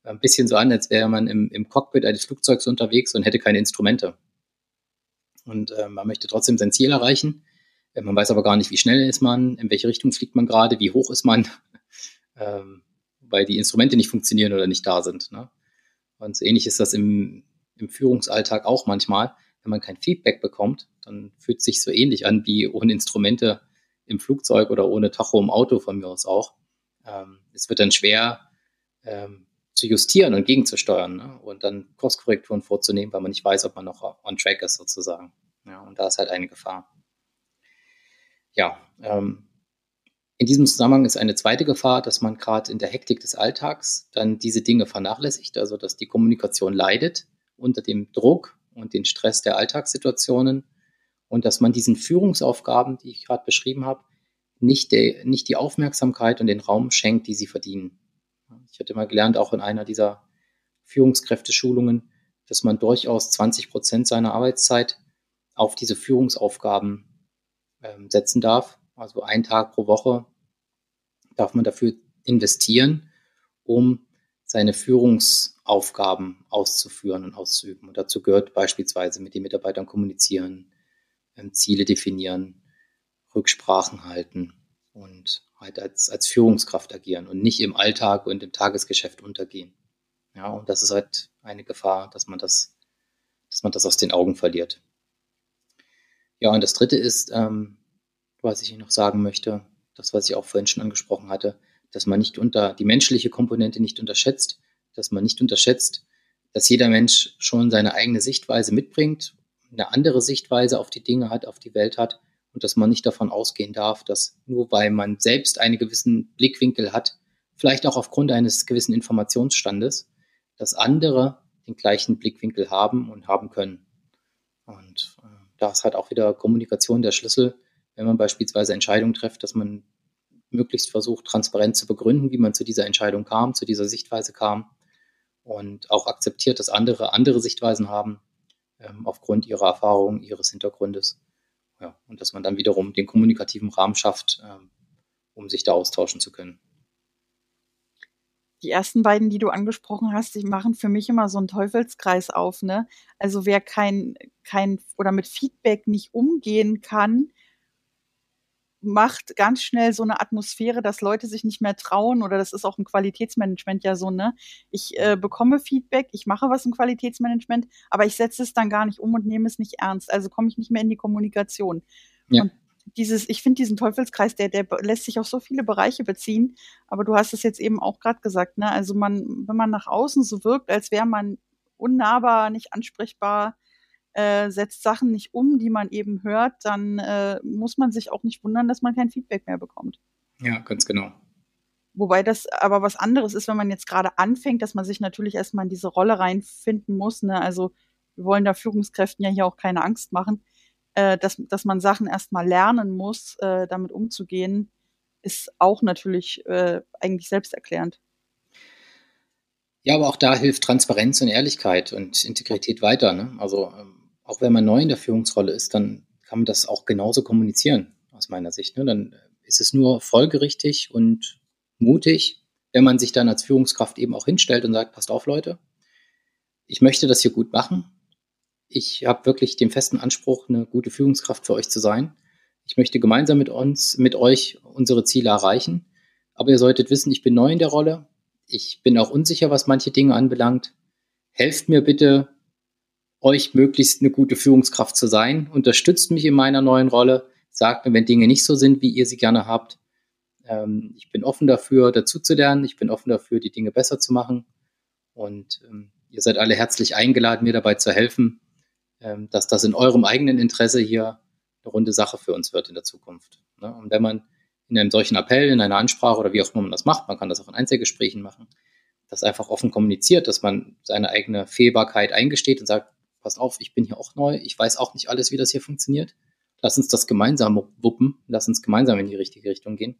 ein bisschen so an, als wäre man im, im Cockpit eines Flugzeugs unterwegs und hätte keine Instrumente. Und äh, man möchte trotzdem sein Ziel erreichen. Äh, man weiß aber gar nicht, wie schnell ist man, in welche Richtung fliegt man gerade, wie hoch ist man, ähm, weil die Instrumente nicht funktionieren oder nicht da sind. Ne? Und so ähnlich ist das im, im Führungsalltag auch manchmal, wenn man kein Feedback bekommt, dann fühlt es sich so ähnlich an wie ohne Instrumente im Flugzeug oder ohne Tacho im Auto von mir aus auch. Ähm, es wird dann schwer ähm, zu justieren und gegenzusteuern ne? und dann Kurskorrekturen vorzunehmen, weil man nicht weiß, ob man noch on track ist sozusagen. Ja, und da ist halt eine Gefahr. Ja, ähm, in diesem Zusammenhang ist eine zweite Gefahr, dass man gerade in der Hektik des Alltags dann diese Dinge vernachlässigt, also dass die Kommunikation leidet unter dem Druck und den Stress der Alltagssituationen und dass man diesen Führungsaufgaben, die ich gerade beschrieben habe, nicht, nicht die Aufmerksamkeit und den Raum schenkt, die sie verdienen. Ich hatte mal gelernt, auch in einer dieser Führungskräfteschulungen, dass man durchaus 20 Prozent seiner Arbeitszeit auf diese Führungsaufgaben ähm, setzen darf. Also einen Tag pro Woche darf man dafür investieren, um seine Führungsaufgaben auszuführen und auszuüben. Und dazu gehört beispielsweise mit den Mitarbeitern kommunizieren, ähm, Ziele definieren, Rücksprachen halten und halt als, als Führungskraft agieren und nicht im Alltag und im Tagesgeschäft untergehen. Ja, und das ist halt eine Gefahr, dass man das, dass man das aus den Augen verliert. Ja, und das dritte ist, ähm, was ich noch sagen möchte, das, was ich auch vorhin schon angesprochen hatte, dass man nicht unter die menschliche Komponente nicht unterschätzt, dass man nicht unterschätzt, dass jeder Mensch schon seine eigene Sichtweise mitbringt, eine andere Sichtweise auf die Dinge hat, auf die Welt hat und dass man nicht davon ausgehen darf, dass nur weil man selbst einen gewissen Blickwinkel hat, vielleicht auch aufgrund eines gewissen Informationsstandes, dass andere den gleichen Blickwinkel haben und haben können. Und äh, da ist halt auch wieder Kommunikation der Schlüssel, wenn man beispielsweise Entscheidungen trifft, dass man möglichst versucht, transparent zu begründen, wie man zu dieser Entscheidung kam, zu dieser Sichtweise kam und auch akzeptiert, dass andere andere Sichtweisen haben ähm, aufgrund ihrer Erfahrungen, ihres Hintergrundes. Ja, und dass man dann wiederum den kommunikativen Rahmen schafft, ähm, um sich da austauschen zu können. die ersten beiden, die du angesprochen hast, die machen für mich immer so einen Teufelskreis auf, ne? Also wer kein, kein oder mit Feedback nicht umgehen kann, macht ganz schnell so eine Atmosphäre, dass Leute sich nicht mehr trauen oder das ist auch im Qualitätsmanagement ja so, ne? Ich äh, bekomme Feedback, ich mache was im Qualitätsmanagement, aber ich setze es dann gar nicht um und nehme es nicht ernst. Also komme ich nicht mehr in die Kommunikation. Ja. Und dieses, ich finde diesen Teufelskreis, der, der lässt sich auf so viele Bereiche beziehen, aber du hast es jetzt eben auch gerade gesagt, ne? Also man, wenn man nach außen so wirkt, als wäre man unnahbar, nicht ansprechbar, äh, setzt Sachen nicht um, die man eben hört, dann äh, muss man sich auch nicht wundern, dass man kein Feedback mehr bekommt. Ja, ganz genau. Wobei das aber was anderes ist, wenn man jetzt gerade anfängt, dass man sich natürlich erstmal in diese Rolle reinfinden muss. Ne? Also wir wollen da Führungskräften ja hier auch keine Angst machen, äh, dass, dass man Sachen erstmal lernen muss, äh, damit umzugehen, ist auch natürlich äh, eigentlich selbsterklärend. Ja, aber auch da hilft Transparenz und Ehrlichkeit und Integrität weiter. Ne? Also ähm, auch wenn man neu in der Führungsrolle ist, dann kann man das auch genauso kommunizieren, aus meiner Sicht. Ne? Dann ist es nur folgerichtig und mutig, wenn man sich dann als Führungskraft eben auch hinstellt und sagt, passt auf, Leute, ich möchte das hier gut machen. Ich habe wirklich den festen Anspruch, eine gute Führungskraft für euch zu sein. Ich möchte gemeinsam mit uns, mit euch unsere Ziele erreichen. Aber ihr solltet wissen, ich bin neu in der Rolle. Ich bin auch unsicher, was manche Dinge anbelangt. Helft mir bitte, euch möglichst eine gute Führungskraft zu sein. Unterstützt mich in meiner neuen Rolle. Sagt mir, wenn Dinge nicht so sind, wie ihr sie gerne habt. Ähm, ich bin offen dafür, dazu zu lernen. Ich bin offen dafür, die Dinge besser zu machen. Und ähm, ihr seid alle herzlich eingeladen, mir dabei zu helfen, ähm, dass das in eurem eigenen Interesse hier eine runde Sache für uns wird in der Zukunft. Ne? Und wenn man in einem solchen Appell, in einer Ansprache oder wie auch immer man das macht, man kann das auch in Einzelgesprächen machen, das einfach offen kommuniziert, dass man seine eigene Fehlbarkeit eingesteht und sagt, passt auf, ich bin hier auch neu, ich weiß auch nicht alles, wie das hier funktioniert. Lass uns das gemeinsam wuppen, lass uns gemeinsam in die richtige Richtung gehen.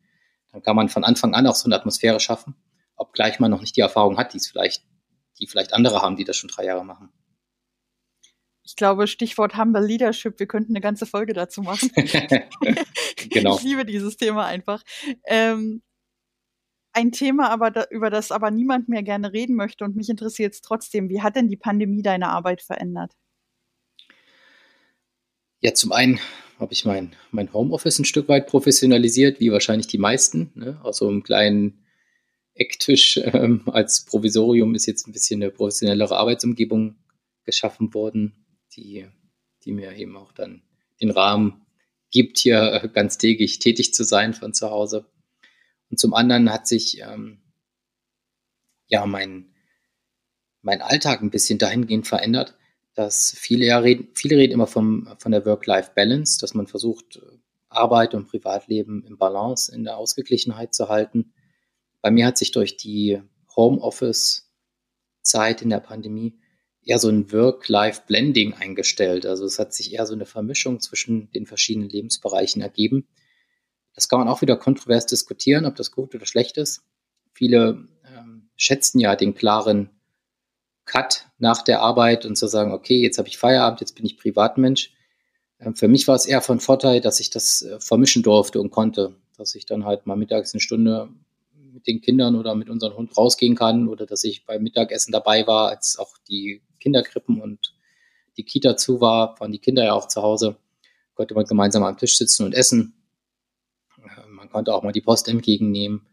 Dann kann man von Anfang an auch so eine Atmosphäre schaffen, obgleich man noch nicht die Erfahrung hat, die es vielleicht, die vielleicht andere haben, die das schon drei Jahre machen. Ich glaube, Stichwort Humble Leadership, wir könnten eine ganze Folge dazu machen. genau. Ich liebe dieses Thema einfach. Ähm, ein Thema, aber da, über das aber niemand mehr gerne reden möchte und mich interessiert es trotzdem. Wie hat denn die Pandemie deine Arbeit verändert? Ja, zum einen habe ich mein, mein Homeoffice ein Stück weit professionalisiert, wie wahrscheinlich die meisten. Ne? Aus so einem kleinen Ecktisch ähm, als Provisorium ist jetzt ein bisschen eine professionellere Arbeitsumgebung geschaffen worden, die, die mir eben auch dann den Rahmen gibt, hier ganz täglich tätig zu sein von zu Hause. Und zum anderen hat sich ähm, ja mein, mein Alltag ein bisschen dahingehend verändert, dass viele ja reden, viele reden immer vom, von der Work-Life-Balance, dass man versucht, Arbeit und Privatleben im Balance, in der Ausgeglichenheit zu halten. Bei mir hat sich durch die Homeoffice-Zeit in der Pandemie eher so ein Work-Life-Blending eingestellt. Also es hat sich eher so eine Vermischung zwischen den verschiedenen Lebensbereichen ergeben. Das kann man auch wieder kontrovers diskutieren, ob das gut oder schlecht ist. Viele ähm, schätzen ja den klaren Cut nach der Arbeit und zu sagen, okay, jetzt habe ich Feierabend, jetzt bin ich Privatmensch. Ähm, für mich war es eher von Vorteil, dass ich das äh, vermischen durfte und konnte, dass ich dann halt mal mittags eine Stunde mit den Kindern oder mit unserem Hund rausgehen kann oder dass ich beim Mittagessen dabei war, als auch die Kinderkrippen und die Kita zu war, waren die Kinder ja auch zu Hause, konnte man gemeinsam am Tisch sitzen und essen. Man konnte auch mal die Post entgegennehmen.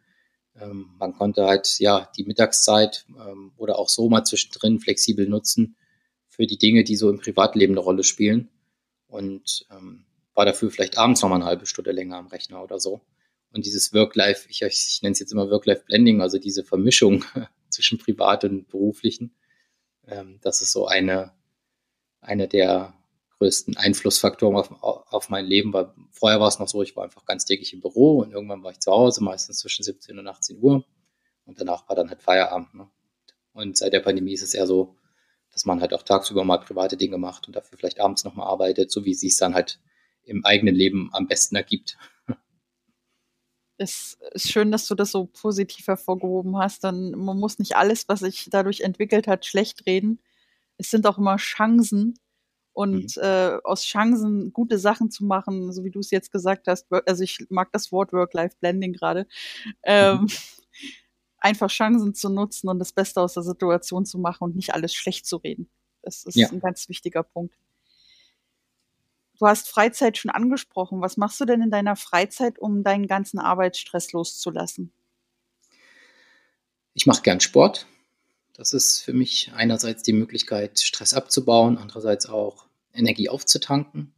Ähm, man konnte halt ja die Mittagszeit ähm, oder auch so mal zwischendrin flexibel nutzen für die Dinge, die so im Privatleben eine Rolle spielen. Und ähm, war dafür vielleicht abends noch mal eine halbe Stunde länger am Rechner oder so. Und dieses Work-Life, ich, ich nenne es jetzt immer Work-Life-Blending, also diese Vermischung zwischen privat und beruflichen, ähm, das ist so eine, eine der größten Einflussfaktoren auf, auf mein Leben, weil vorher war es noch so, ich war einfach ganz täglich im Büro und irgendwann war ich zu Hause, meistens zwischen 17 und 18 Uhr und danach war dann halt Feierabend. Ne? Und seit der Pandemie ist es eher so, dass man halt auch tagsüber mal private Dinge macht und dafür vielleicht abends nochmal arbeitet, so wie es sich dann halt im eigenen Leben am besten ergibt. Es ist schön, dass du das so positiv hervorgehoben hast. Dann man muss nicht alles, was sich dadurch entwickelt hat, schlecht reden. Es sind auch immer Chancen, und mhm. äh, aus Chancen gute Sachen zu machen, so wie du es jetzt gesagt hast. Also ich mag das Wort Work-Life-Blending gerade. Ähm, mhm. einfach Chancen zu nutzen und das Beste aus der Situation zu machen und nicht alles schlecht zu reden. Das ist ja. ein ganz wichtiger Punkt. Du hast Freizeit schon angesprochen. Was machst du denn in deiner Freizeit, um deinen ganzen Arbeitsstress loszulassen? Ich mache gern Sport. Das ist für mich einerseits die Möglichkeit, Stress abzubauen, andererseits auch Energie aufzutanken.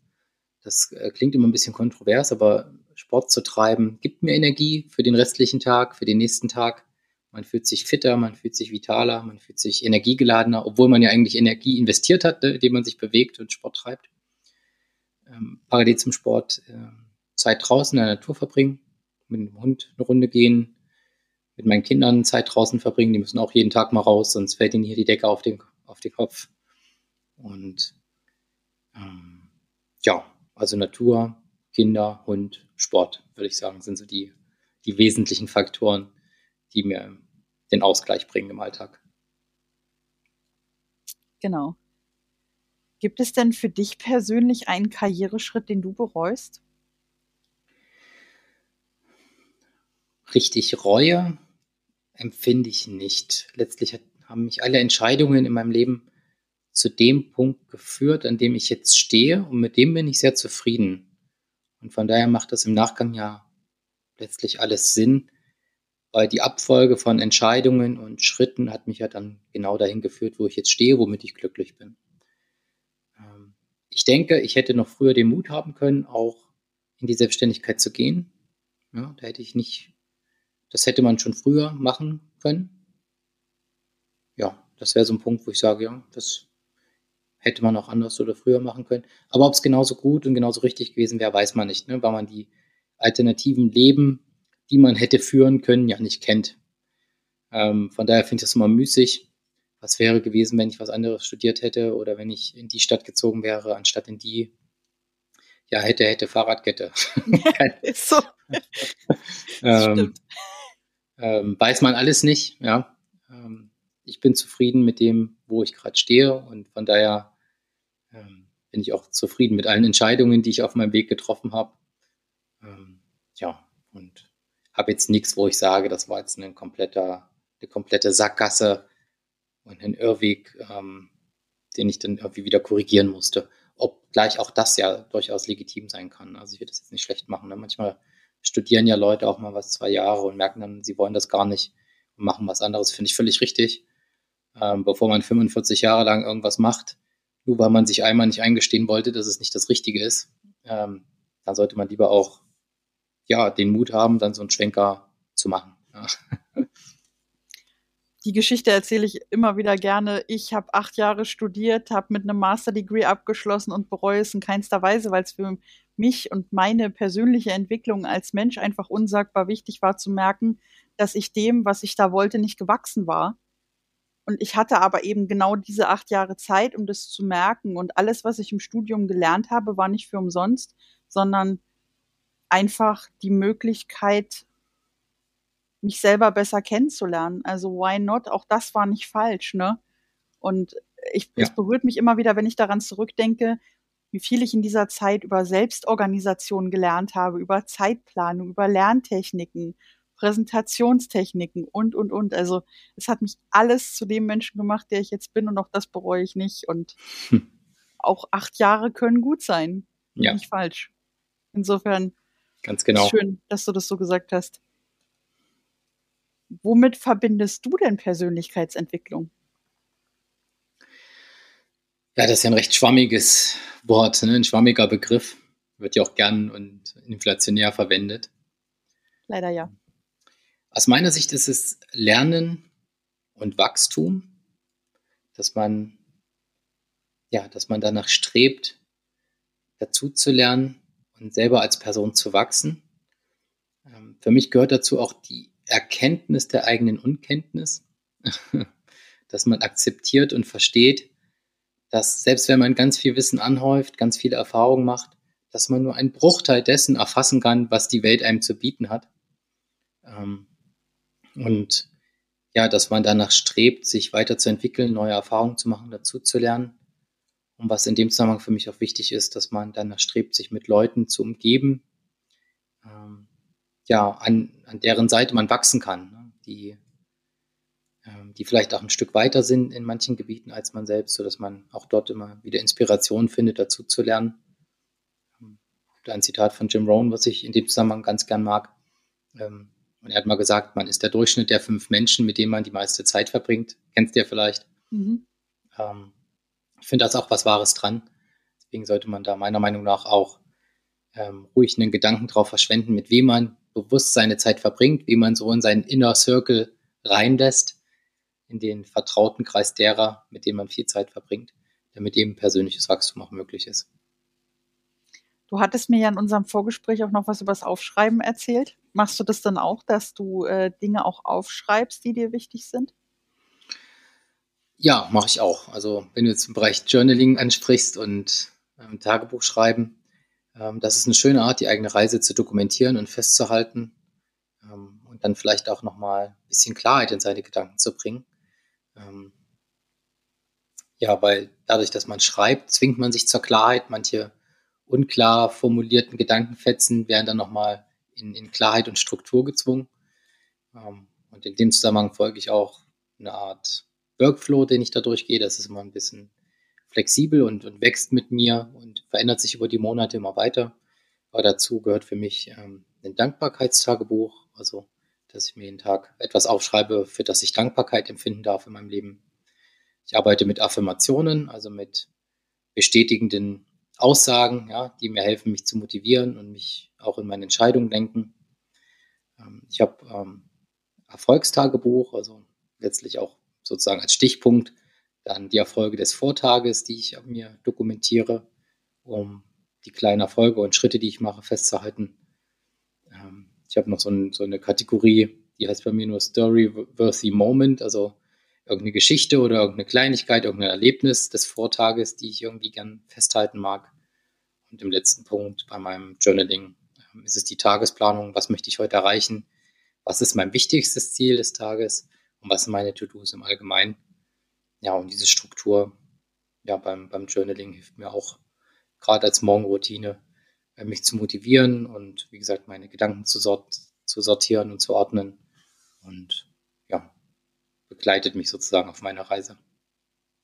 Das äh, klingt immer ein bisschen kontrovers, aber Sport zu treiben gibt mir Energie für den restlichen Tag, für den nächsten Tag. Man fühlt sich fitter, man fühlt sich vitaler, man fühlt sich energiegeladener, obwohl man ja eigentlich Energie investiert hat, ne, indem man sich bewegt und Sport treibt. Ähm, parallel zum Sport äh, Zeit draußen in der Natur verbringen, mit dem Hund eine Runde gehen, mit meinen Kindern Zeit draußen verbringen. Die müssen auch jeden Tag mal raus, sonst fällt ihnen hier die Decke auf den, auf den Kopf. Und ähm, ja, also Natur, Kinder, Hund, Sport, würde ich sagen, sind so die, die wesentlichen Faktoren, die mir den Ausgleich bringen im Alltag. Genau. Gibt es denn für dich persönlich einen Karriereschritt, den du bereust? Richtig Reue empfinde ich nicht. Letztlich haben mich alle Entscheidungen in meinem Leben zu dem Punkt geführt, an dem ich jetzt stehe und mit dem bin ich sehr zufrieden. Und von daher macht das im Nachgang ja letztlich alles Sinn, weil die Abfolge von Entscheidungen und Schritten hat mich ja dann genau dahin geführt, wo ich jetzt stehe, womit ich glücklich bin. Ähm, ich denke, ich hätte noch früher den Mut haben können, auch in die Selbstständigkeit zu gehen. Ja, da hätte ich nicht das hätte man schon früher machen können. Ja, das wäre so ein Punkt, wo ich sage, ja, das hätte man auch anders oder früher machen können. Aber ob es genauso gut und genauso richtig gewesen wäre, weiß man nicht, ne? weil man die alternativen Leben, die man hätte führen können, ja nicht kennt. Ähm, von daher finde ich das immer müßig. Was wäre gewesen, wenn ich was anderes studiert hätte oder wenn ich in die Stadt gezogen wäre, anstatt in die? Ja, hätte, hätte Fahrradkette. Ist so. ähm, ähm, weiß man alles nicht, ja. Ähm, ich bin zufrieden mit dem, wo ich gerade stehe und von daher ähm, bin ich auch zufrieden mit allen Entscheidungen, die ich auf meinem Weg getroffen habe. Ähm, ja, und habe jetzt nichts, wo ich sage, das war jetzt ein kompletter, eine komplette Sackgasse und ein Irrweg, ähm, den ich dann irgendwie wieder korrigieren musste. Obgleich auch das ja durchaus legitim sein kann. Also ich will das jetzt nicht schlecht machen. Ne? Manchmal studieren ja Leute auch mal was zwei Jahre und merken dann, sie wollen das gar nicht und machen was anderes. Finde ich völlig richtig. Ähm, bevor man 45 Jahre lang irgendwas macht, nur weil man sich einmal nicht eingestehen wollte, dass es nicht das Richtige ist, ähm, dann sollte man lieber auch ja, den Mut haben, dann so einen Schwenker zu machen. Ja. Die Geschichte erzähle ich immer wieder gerne. Ich habe acht Jahre studiert, habe mit einem Master Degree abgeschlossen und bereue es in keinster Weise, weil es für mich und meine persönliche Entwicklung als Mensch einfach unsagbar wichtig war zu merken, dass ich dem, was ich da wollte, nicht gewachsen war. Und ich hatte aber eben genau diese acht Jahre Zeit, um das zu merken. Und alles, was ich im Studium gelernt habe, war nicht für umsonst, sondern einfach die Möglichkeit, mich selber besser kennenzulernen. Also why not? Auch das war nicht falsch, ne? Und ich, ja. es berührt mich immer wieder, wenn ich daran zurückdenke, wie viel ich in dieser Zeit über Selbstorganisation gelernt habe, über Zeitplanung, über Lerntechniken, Präsentationstechniken und, und, und. Also es hat mich alles zu dem Menschen gemacht, der ich jetzt bin und auch das bereue ich nicht. Und hm. auch acht Jahre können gut sein. Ja. Nicht falsch. Insofern ganz genau. schön, dass du das so gesagt hast. Womit verbindest du denn Persönlichkeitsentwicklung? Ja, das ist ja ein recht schwammiges Wort, ne? ein schwammiger Begriff. Wird ja auch gern und inflationär verwendet. Leider ja. Aus meiner Sicht ist es Lernen und Wachstum, dass man, ja, dass man danach strebt, dazu zu lernen und selber als Person zu wachsen. Ähm, für mich gehört dazu auch die Erkenntnis der eigenen Unkenntnis, dass man akzeptiert und versteht, dass selbst wenn man ganz viel Wissen anhäuft, ganz viele Erfahrungen macht, dass man nur einen Bruchteil dessen erfassen kann, was die Welt einem zu bieten hat. Ähm, und ja, dass man danach strebt, sich weiterzuentwickeln, neue Erfahrungen zu machen, dazu zu lernen. Und was in dem Zusammenhang für mich auch wichtig ist, dass man danach strebt, sich mit Leuten zu umgeben, ähm, ja, an, an deren Seite man wachsen kann, ne? die ähm, die vielleicht auch ein Stück weiter sind in manchen Gebieten als man selbst, sodass man auch dort immer wieder Inspiration findet, dazu zu lernen. Ähm, ein Zitat von Jim Rohn, was ich in dem Zusammenhang ganz gern mag. Ähm, und er hat mal gesagt, man ist der Durchschnitt der fünf Menschen, mit denen man die meiste Zeit verbringt. Kennst du ja vielleicht. Mhm. Ähm, ich finde das auch was Wahres dran. Deswegen sollte man da meiner Meinung nach auch ähm, ruhig einen Gedanken drauf verschwenden, mit wem man bewusst seine Zeit verbringt, wie man so in seinen Inner Circle reinlässt, in den vertrauten Kreis derer, mit denen man viel Zeit verbringt, damit eben persönliches Wachstum auch möglich ist. Du hattest mir ja in unserem Vorgespräch auch noch was über das Aufschreiben erzählt. Machst du das dann auch, dass du äh, Dinge auch aufschreibst, die dir wichtig sind? Ja, mache ich auch. Also wenn du jetzt im Bereich Journaling ansprichst und ähm, Tagebuch schreiben, ähm, das ist eine schöne Art, die eigene Reise zu dokumentieren und festzuhalten ähm, und dann vielleicht auch nochmal ein bisschen Klarheit in seine Gedanken zu bringen. Ähm, ja, weil dadurch, dass man schreibt, zwingt man sich zur Klarheit. Manche unklar formulierten Gedankenfetzen werden dann nochmal in, in Klarheit und Struktur gezwungen. Ähm, und in dem Zusammenhang folge ich auch eine Art Workflow, den ich da durchgehe. Das ist immer ein bisschen flexibel und, und wächst mit mir und verändert sich über die Monate immer weiter. Aber dazu gehört für mich ähm, ein Dankbarkeitstagebuch, also dass ich mir jeden Tag etwas aufschreibe, für das ich Dankbarkeit empfinden darf in meinem Leben. Ich arbeite mit Affirmationen, also mit bestätigenden Aussagen, ja, die mir helfen, mich zu motivieren und mich auch in meine Entscheidungen lenken. Ähm, ich habe ähm, Erfolgstagebuch, also letztlich auch sozusagen als Stichpunkt dann die Erfolge des Vortages, die ich mir dokumentiere, um die kleinen Erfolge und Schritte, die ich mache, festzuhalten. Ähm, ich habe noch so, ein, so, eine Kategorie, die heißt bei mir nur Story-Worthy Moment, also irgendeine Geschichte oder irgendeine Kleinigkeit, irgendein Erlebnis des Vortages, die ich irgendwie gern festhalten mag. Und im letzten Punkt bei meinem Journaling ähm, ist es die Tagesplanung. Was möchte ich heute erreichen? Was ist mein wichtigstes Ziel des Tages? Und was sind meine To-Dos im Allgemeinen? Ja, und diese Struktur ja, beim, beim Journaling hilft mir auch gerade als Morgenroutine, äh, mich zu motivieren und wie gesagt, meine Gedanken zu, sort zu sortieren und zu ordnen. Und begleitet mich sozusagen auf meiner Reise.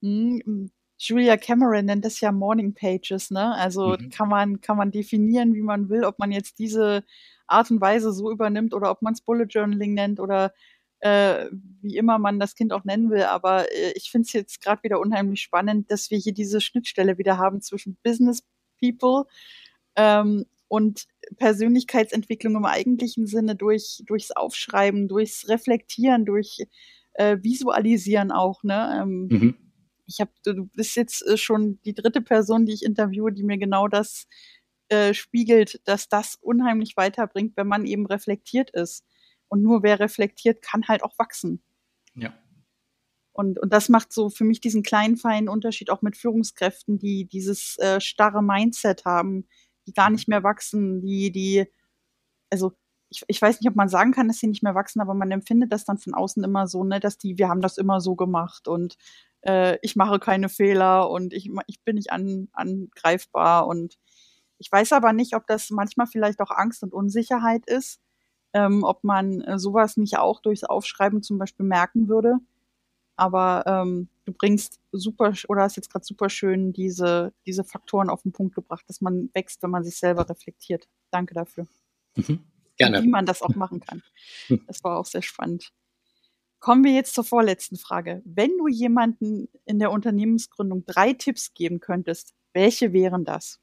Mhm. Julia Cameron nennt das ja Morning Pages, ne? Also mhm. kann man, kann man definieren, wie man will, ob man jetzt diese Art und Weise so übernimmt oder ob man es Bullet Journaling nennt oder äh, wie immer man das Kind auch nennen will. Aber äh, ich finde es jetzt gerade wieder unheimlich spannend, dass wir hier diese Schnittstelle wieder haben zwischen Business People ähm, und Persönlichkeitsentwicklung im eigentlichen Sinne durch, durchs Aufschreiben, durchs Reflektieren, durch äh, visualisieren auch, ne? Ähm, mhm. Ich habe, du bist jetzt äh, schon die dritte Person, die ich interviewe, die mir genau das äh, spiegelt, dass das unheimlich weiterbringt, wenn man eben reflektiert ist. Und nur wer reflektiert, kann halt auch wachsen. Ja. Und, und das macht so für mich diesen kleinen, feinen Unterschied auch mit Führungskräften, die dieses äh, starre Mindset haben, die gar mhm. nicht mehr wachsen, die, die, also ich, ich weiß nicht, ob man sagen kann, dass sie nicht mehr wachsen, aber man empfindet das dann von außen immer so, ne, dass die, wir haben das immer so gemacht und äh, ich mache keine Fehler und ich, ich bin nicht an, angreifbar und ich weiß aber nicht, ob das manchmal vielleicht auch Angst und Unsicherheit ist, ähm, ob man äh, sowas nicht auch durchs Aufschreiben zum Beispiel merken würde. Aber ähm, du bringst super oder hast jetzt gerade super schön diese, diese Faktoren auf den Punkt gebracht, dass man wächst, wenn man sich selber reflektiert. Danke dafür. Mhm. Gerne. Wie man das auch machen kann. Das war auch sehr spannend. Kommen wir jetzt zur vorletzten Frage. Wenn du jemanden in der Unternehmensgründung drei Tipps geben könntest, welche wären das?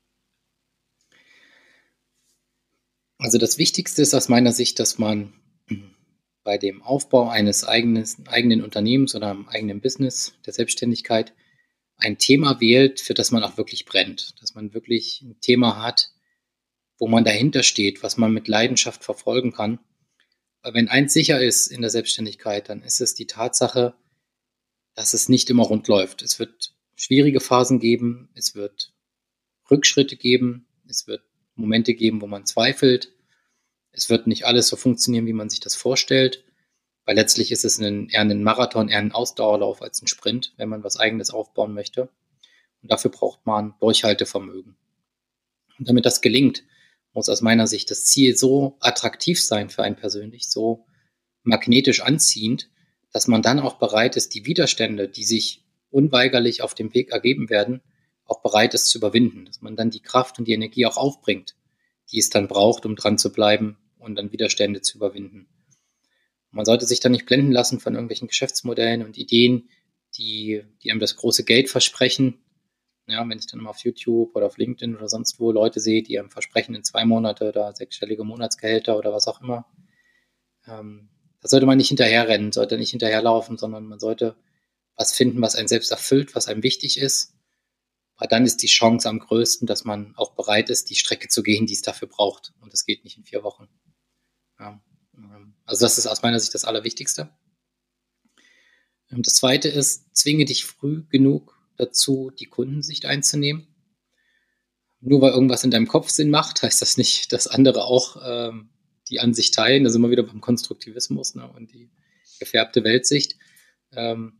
Also das Wichtigste ist aus meiner Sicht, dass man bei dem Aufbau eines eigenes, eigenen Unternehmens oder einem eigenen Business, der Selbstständigkeit, ein Thema wählt, für das man auch wirklich brennt. Dass man wirklich ein Thema hat, wo man dahinter steht, was man mit Leidenschaft verfolgen kann. Weil wenn eins sicher ist in der Selbstständigkeit, dann ist es die Tatsache, dass es nicht immer rund läuft. Es wird schwierige Phasen geben, es wird Rückschritte geben, es wird Momente geben, wo man zweifelt. Es wird nicht alles so funktionieren, wie man sich das vorstellt, weil letztlich ist es ein, eher ein Marathon, eher ein Ausdauerlauf als ein Sprint, wenn man was Eigenes aufbauen möchte. Und dafür braucht man Durchhaltevermögen. Und damit das gelingt, muss aus meiner Sicht das Ziel so attraktiv sein für einen persönlich, so magnetisch anziehend, dass man dann auch bereit ist, die Widerstände, die sich unweigerlich auf dem Weg ergeben werden, auch bereit ist zu überwinden, dass man dann die Kraft und die Energie auch aufbringt, die es dann braucht, um dran zu bleiben und dann Widerstände zu überwinden. Man sollte sich dann nicht blenden lassen von irgendwelchen Geschäftsmodellen und Ideen, die, die einem das große Geld versprechen. Ja, wenn ich dann mal auf YouTube oder auf LinkedIn oder sonst wo Leute sehe, die versprechen in zwei Monate oder sechsstellige Monatsgehälter oder was auch immer, ähm, da sollte man nicht hinterherrennen, sollte nicht hinterherlaufen, sondern man sollte was finden, was einen selbst erfüllt, was einem wichtig ist. Weil dann ist die Chance am größten, dass man auch bereit ist, die Strecke zu gehen, die es dafür braucht. Und das geht nicht in vier Wochen. Ja. Ähm, also das ist aus meiner Sicht das Allerwichtigste. Ähm, das zweite ist, zwinge dich früh genug dazu, die Kundensicht einzunehmen. Nur weil irgendwas in deinem Kopf Sinn macht, heißt das nicht, dass andere auch ähm, die Ansicht teilen. Da sind wir wieder beim Konstruktivismus ne, und die gefärbte Weltsicht. Ähm,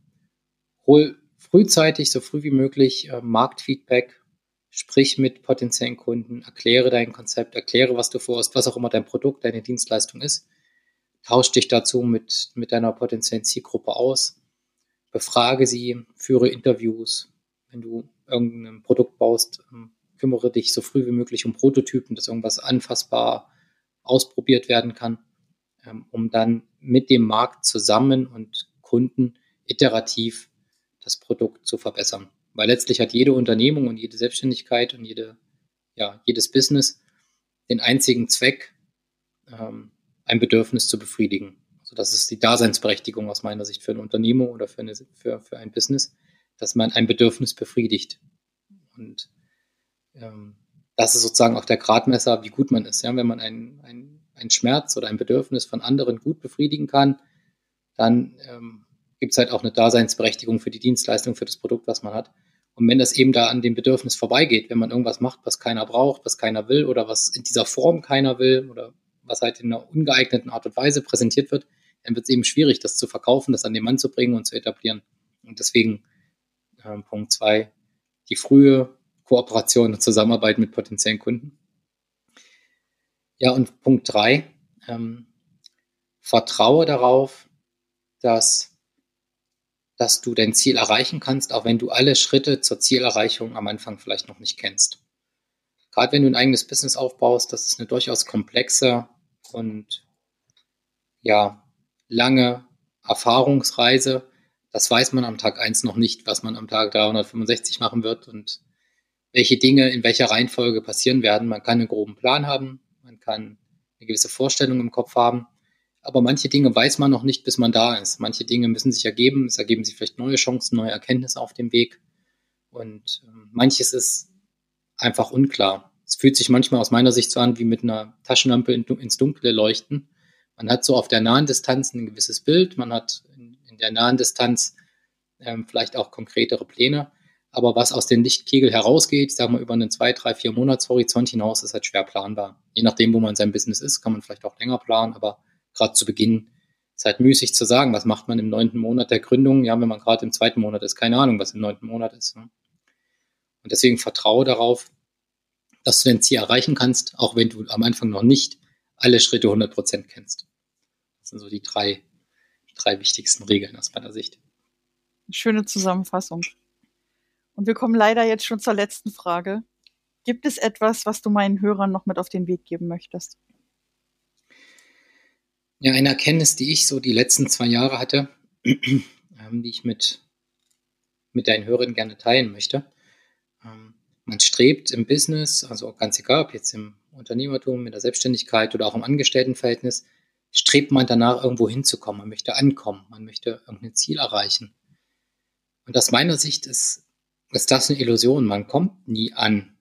hol frühzeitig, so früh wie möglich äh, Marktfeedback, sprich mit potenziellen Kunden, erkläre dein Konzept, erkläre, was du vorhast, was auch immer dein Produkt, deine Dienstleistung ist. Tausch dich dazu mit, mit deiner potenziellen Zielgruppe aus, befrage sie, führe Interviews. Wenn du irgendein Produkt baust, ähm, kümmere dich so früh wie möglich um Prototypen, dass irgendwas anfassbar ausprobiert werden kann, ähm, um dann mit dem Markt zusammen und Kunden iterativ das Produkt zu verbessern. Weil letztlich hat jede Unternehmung und jede Selbstständigkeit und jede, ja, jedes Business den einzigen Zweck, ähm, ein Bedürfnis zu befriedigen. Also das ist die Daseinsberechtigung aus meiner Sicht für eine Unternehmung oder für, eine, für, für ein Business, dass man ein Bedürfnis befriedigt. Und ähm, das ist sozusagen auch der Gradmesser, wie gut man ist. Ja? Wenn man einen ein Schmerz oder ein Bedürfnis von anderen gut befriedigen kann, dann ähm, gibt es halt auch eine Daseinsberechtigung für die Dienstleistung, für das Produkt, was man hat. Und wenn das eben da an dem Bedürfnis vorbeigeht, wenn man irgendwas macht, was keiner braucht, was keiner will oder was in dieser Form keiner will oder was halt in einer ungeeigneten Art und Weise präsentiert wird, dann wird es eben schwierig, das zu verkaufen, das an den Mann zu bringen und zu etablieren. Und deswegen äh, Punkt zwei, die frühe Kooperation und Zusammenarbeit mit potenziellen Kunden. Ja, und Punkt drei, ähm, vertraue darauf, dass, dass du dein Ziel erreichen kannst, auch wenn du alle Schritte zur Zielerreichung am Anfang vielleicht noch nicht kennst. Gerade wenn du ein eigenes Business aufbaust, das ist eine durchaus komplexe und ja, lange Erfahrungsreise. Das weiß man am Tag eins noch nicht, was man am Tag 365 machen wird und welche Dinge in welcher Reihenfolge passieren werden. Man kann einen groben Plan haben, man kann eine gewisse Vorstellung im Kopf haben, aber manche Dinge weiß man noch nicht, bis man da ist. Manche Dinge müssen sich ergeben, es ergeben sich vielleicht neue Chancen, neue Erkenntnisse auf dem Weg und äh, manches ist einfach unklar. Es fühlt sich manchmal aus meiner Sicht so an, wie mit einer Taschenlampe in, ins Dunkle leuchten. Man hat so auf der nahen Distanz ein gewisses Bild, man hat in, in der nahen Distanz ähm, vielleicht auch konkretere Pläne, aber was aus dem Lichtkegel herausgeht, ich sage mal über einen zwei, drei, vier Monatshorizont hinaus, ist halt schwer planbar. Je nachdem, wo man sein Business ist, kann man vielleicht auch länger planen, aber gerade zu Beginn ist halt müßig zu sagen, was macht man im neunten Monat der Gründung, ja, wenn man gerade im zweiten Monat ist, keine Ahnung, was im neunten Monat ist. Ne? Und deswegen vertraue darauf, dass du dein Ziel erreichen kannst, auch wenn du am Anfang noch nicht alle Schritte 100% kennst. Das sind so die drei, drei wichtigsten Regeln aus meiner Sicht. Schöne Zusammenfassung. Und wir kommen leider jetzt schon zur letzten Frage. Gibt es etwas, was du meinen Hörern noch mit auf den Weg geben möchtest? Ja, eine Erkenntnis, die ich so die letzten zwei Jahre hatte, ähm, die ich mit, mit deinen Hörern gerne teilen möchte. Ähm, man strebt im Business, also ganz egal, ob jetzt im Unternehmertum, in der Selbstständigkeit oder auch im Angestelltenverhältnis, strebt man danach irgendwo hinzukommen. Man möchte ankommen, man möchte irgendein Ziel erreichen. Und aus meiner Sicht ist ist das eine Illusion. Man kommt nie an.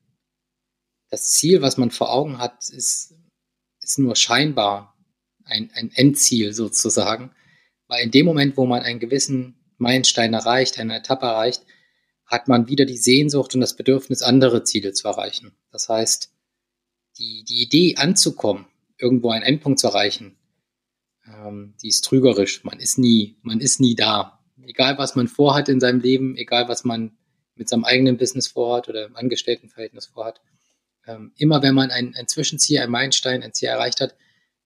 Das Ziel, was man vor Augen hat, ist, ist nur scheinbar ein, ein Endziel sozusagen. Weil in dem Moment, wo man einen gewissen Meilenstein erreicht, eine Etappe erreicht, hat man wieder die Sehnsucht und das Bedürfnis, andere Ziele zu erreichen. Das heißt, die, die Idee anzukommen, irgendwo einen Endpunkt zu erreichen, ähm, die ist trügerisch. Man ist nie, man ist nie da. Egal was man vorhat in seinem Leben, egal was man mit seinem eigenen Business vorhat oder im Angestelltenverhältnis vorhat. Ähm, immer wenn man ein, ein Zwischenziel, ein Meilenstein, ein Ziel erreicht hat,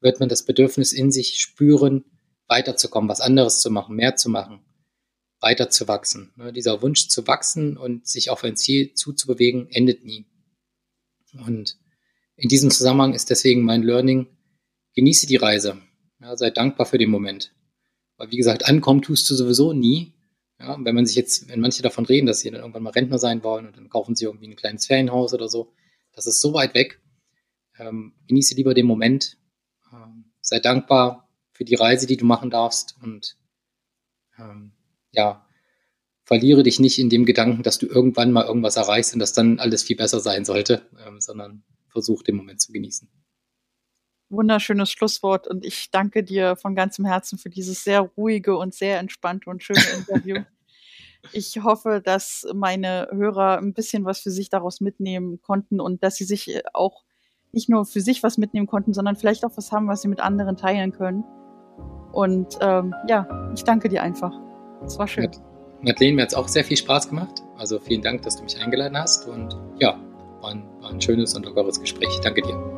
wird man das Bedürfnis in sich spüren, weiterzukommen, was anderes zu machen, mehr zu machen, weiter zu wachsen. Ne, dieser Wunsch zu wachsen und sich auf ein Ziel zuzubewegen, endet nie. Und in diesem Zusammenhang ist deswegen mein Learning, genieße die Reise. Ja, sei dankbar für den Moment. Weil wie gesagt, ankommen tust du sowieso nie. Ja, wenn man sich jetzt, wenn manche davon reden, dass sie dann irgendwann mal Rentner sein wollen und dann kaufen sie irgendwie ein kleines Ferienhaus oder so, das ist so weit weg. Ähm, genieße lieber den Moment. Ähm, sei dankbar für die Reise, die du machen darfst und ähm, ja, verliere dich nicht in dem Gedanken, dass du irgendwann mal irgendwas erreichst und dass dann alles viel besser sein sollte, ähm, sondern versuch den Moment zu genießen wunderschönes Schlusswort und ich danke dir von ganzem Herzen für dieses sehr ruhige und sehr entspannte und schöne Interview. ich hoffe, dass meine Hörer ein bisschen was für sich daraus mitnehmen konnten und dass sie sich auch nicht nur für sich was mitnehmen konnten, sondern vielleicht auch was haben, was sie mit anderen teilen können. Und ähm, ja, ich danke dir einfach. Es war schön. Madeleine, mir hat es auch sehr viel Spaß gemacht. Also vielen Dank, dass du mich eingeladen hast. Und ja, war ein, war ein schönes und lockeres Gespräch. Danke dir.